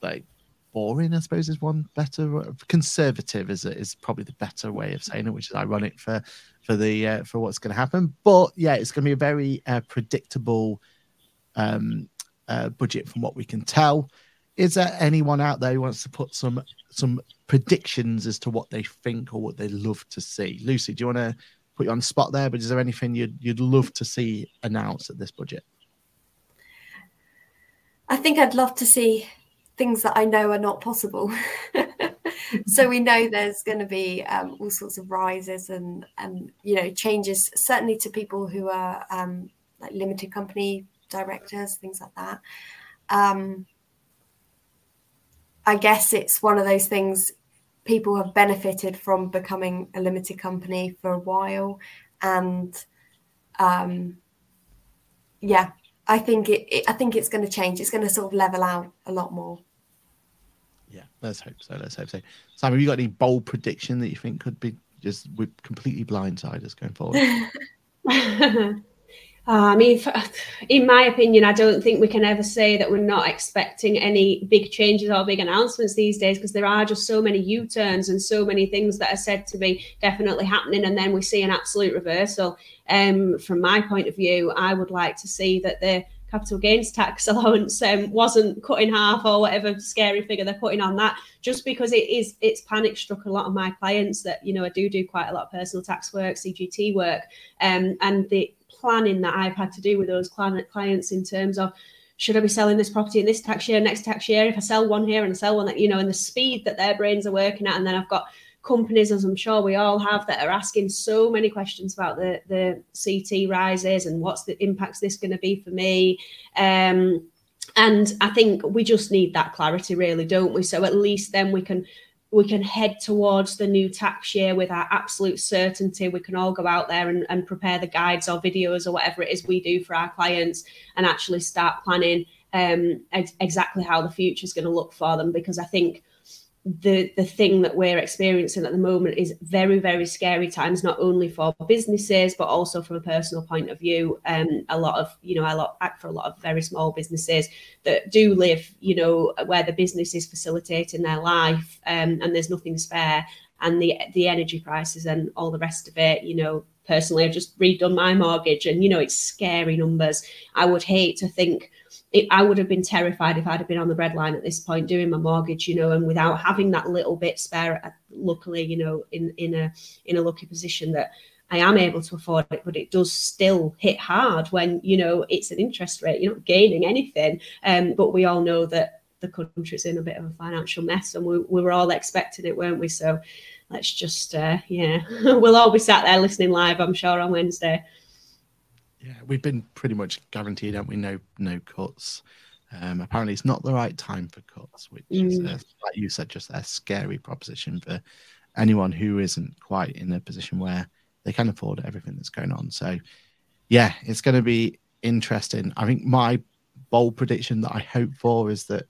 like boring, I suppose, is one better. Conservative is is probably the better way of saying it, which is ironic for for the uh, for what's going to happen. But yeah, it's going to be a very uh, predictable um, uh, budget from what we can tell. Is there anyone out there who wants to put some some predictions as to what they think or what they love to see? Lucy, do you want to put you on the spot there? But is there anything you'd you'd love to see announced at this budget? I think I'd love to see things that I know are not possible. so we know there's going to be um, all sorts of rises and and you know changes certainly to people who are um, like limited company directors, things like that. Um, I guess it's one of those things people have benefited from becoming a limited company for a while. And um, yeah, I think it, it I think it's going to change. It's going to sort of level out a lot more. Let's hope so. Let's hope so. Simon, have you got any bold prediction that you think could be just with completely blindsiders us going forward? Uh, I mean, in my opinion, I don't think we can ever say that we're not expecting any big changes or big announcements these days because there are just so many U turns and so many things that are said to be definitely happening, and then we see an absolute reversal. Um, from my point of view, I would like to see that the capital gains tax allowance um, wasn't cut in half or whatever scary figure they're putting on that just because it is it's panic struck a lot of my clients that you know i do do quite a lot of personal tax work cgt work um, and the planning that I've had to do with those clients in terms of should I be selling this property in this tax year, next tax year? If I sell one here and sell one that, you know, and the speed that their brains are working at. And then I've got companies, as I'm sure we all have, that are asking so many questions about the, the CT rises and what's the impacts this going to be for me. Um, and I think we just need that clarity, really, don't we? So at least then we can we can head towards the new tax year with our absolute certainty. We can all go out there and, and prepare the guides or videos or whatever it is we do for our clients and actually start planning um, ex- exactly how the future is going to look for them. Because I think the the thing that we're experiencing at the moment is very very scary times not only for businesses but also from a personal point of view. Um a lot of you know i lot act for a lot of very small businesses that do live you know where the business is facilitating their life um, and there's nothing spare and the the energy prices and all the rest of it you know personally i've just redone my mortgage and you know it's scary numbers. I would hate to think it, I would have been terrified if I'd have been on the red line at this point doing my mortgage, you know, and without having that little bit spare. Uh, luckily, you know, in in a in a lucky position that I am able to afford it, but it does still hit hard when you know it's an interest rate. You're not gaining anything, um, but we all know that the country's in a bit of a financial mess, and we, we were all expecting it, weren't we? So let's just, uh, yeah, we'll all be sat there listening live, I'm sure, on Wednesday. Yeah, we've been pretty much guaranteed, haven't we? No, no cuts. Um, apparently, it's not the right time for cuts, which mm. is, a, like you said, just a scary proposition for anyone who isn't quite in a position where they can afford everything that's going on. So, yeah, it's going to be interesting. I think my bold prediction that I hope for is that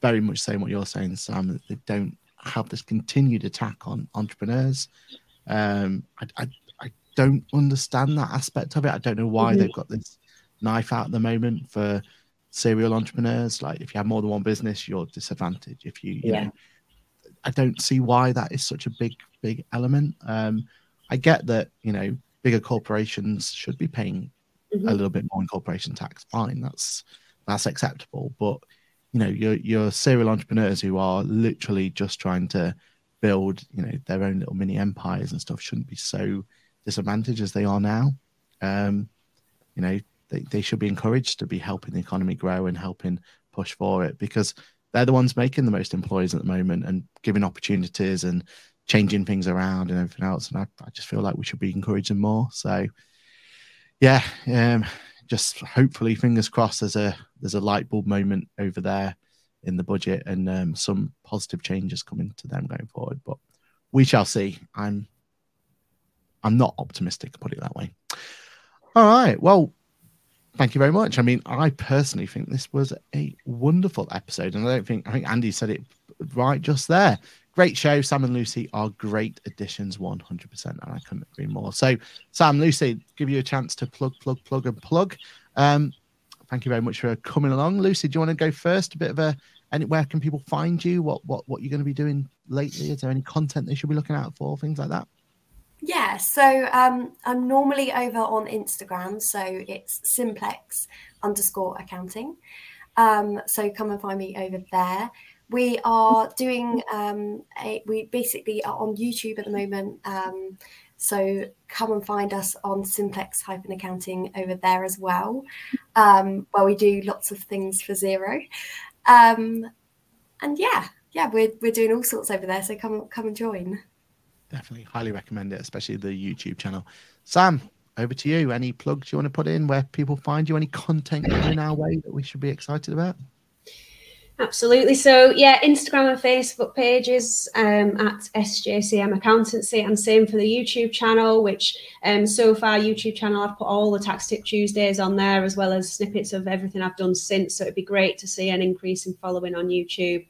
very much saying what you're saying, Sam, that they don't have this continued attack on entrepreneurs. Um, I, I, don't understand that aspect of it. I don't know why mm-hmm. they've got this knife out at the moment for serial entrepreneurs. Like if you have more than one business, you're disadvantaged. If you, you yeah. know, I don't see why that is such a big, big element. Um, I get that, you know, bigger corporations should be paying mm-hmm. a little bit more in corporation tax. Fine, that's that's acceptable. But you know, your your serial entrepreneurs who are literally just trying to build, you know, their own little mini empires and stuff shouldn't be so disadvantaged as they are now. Um, you know, they, they should be encouraged to be helping the economy grow and helping push for it because they're the ones making the most employees at the moment and giving opportunities and changing things around and everything else. And I, I just feel like we should be encouraging more. So, yeah, um, just hopefully, fingers crossed, there's a there's a light bulb moment over there in the budget and um, some positive changes coming to them going forward. But we shall see. I'm I'm not optimistic, put it that way. All right. Well, thank you very much. I mean, I personally think this was a wonderful episode, and I don't think I think Andy said it right just there. Great show. Sam and Lucy are great additions, 100%, and I couldn't agree more. So, Sam, Lucy, give you a chance to plug, plug, plug, and plug. Um, thank you very much for coming along. Lucy, do you want to go first? A bit of a And where can people find you? What what what you're going to be doing lately? Is there any content they should be looking out for? Things like that. Yeah, so um, I'm normally over on Instagram, so it's simplex underscore accounting. Um, so come and find me over there. We are doing um, a, we basically are on YouTube at the moment. Um, so come and find us on simplex hyphen accounting over there as well, um, where we do lots of things for Xero. Um, and yeah, yeah, we're, we're doing all sorts over there. So come come and join definitely highly recommend it, especially the YouTube channel. Sam, over to you. Any plugs you want to put in where people find you? Any content coming our way that we should be excited about? Absolutely. So, yeah, Instagram and Facebook pages um, at SJCM Accountancy, and same for the YouTube channel. Which um, so far, YouTube channel, I've put all the Tax Tip Tuesdays on there, as well as snippets of everything I've done since. So it'd be great to see an increase in following on YouTube.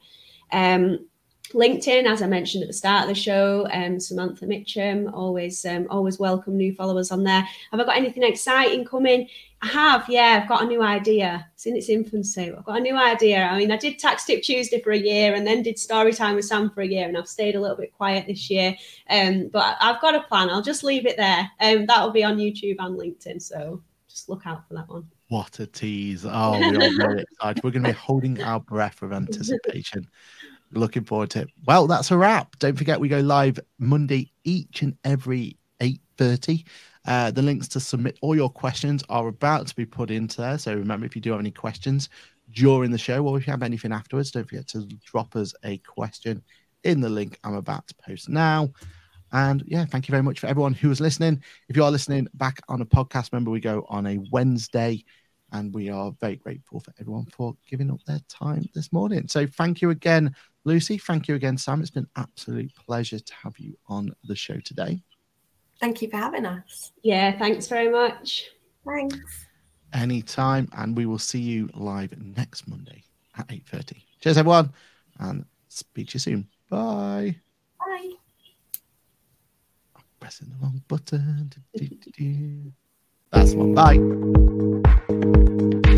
Um, LinkedIn, as I mentioned at the start of the show, um, Samantha Mitcham, always um, always welcome new followers on there. Have I got anything exciting coming? I have, yeah, I've got a new idea. It's in its infancy. I've got a new idea. I mean, I did Tax Tip Tuesday for a year and then did Story Time with Sam for a year, and I've stayed a little bit quiet this year. Um, but I've got a plan. I'll just leave it there. Um, that'll be on YouTube and LinkedIn, so just look out for that one. What a tease! Oh, we're very excited. We're going to be holding our breath of anticipation. Looking forward to it. Well, that's a wrap. Don't forget we go live Monday each and every 8:30. Uh, the links to submit all your questions are about to be put into there. So remember, if you do have any questions during the show, or if you have anything afterwards, don't forget to drop us a question in the link I'm about to post now. And yeah, thank you very much for everyone who was listening. If you are listening back on a podcast, remember we go on a Wednesday and we are very grateful for everyone for giving up their time this morning. So thank you again, Lucy. Thank you again, Sam. It's been an absolute pleasure to have you on the show today. Thank you for having us. Yeah, thanks very much. Thanks. Anytime, and we will see you live next Monday at 8.30. Cheers, everyone, and speak to you soon. Bye. Bye. I'm pressing the wrong button. That's one. Bye.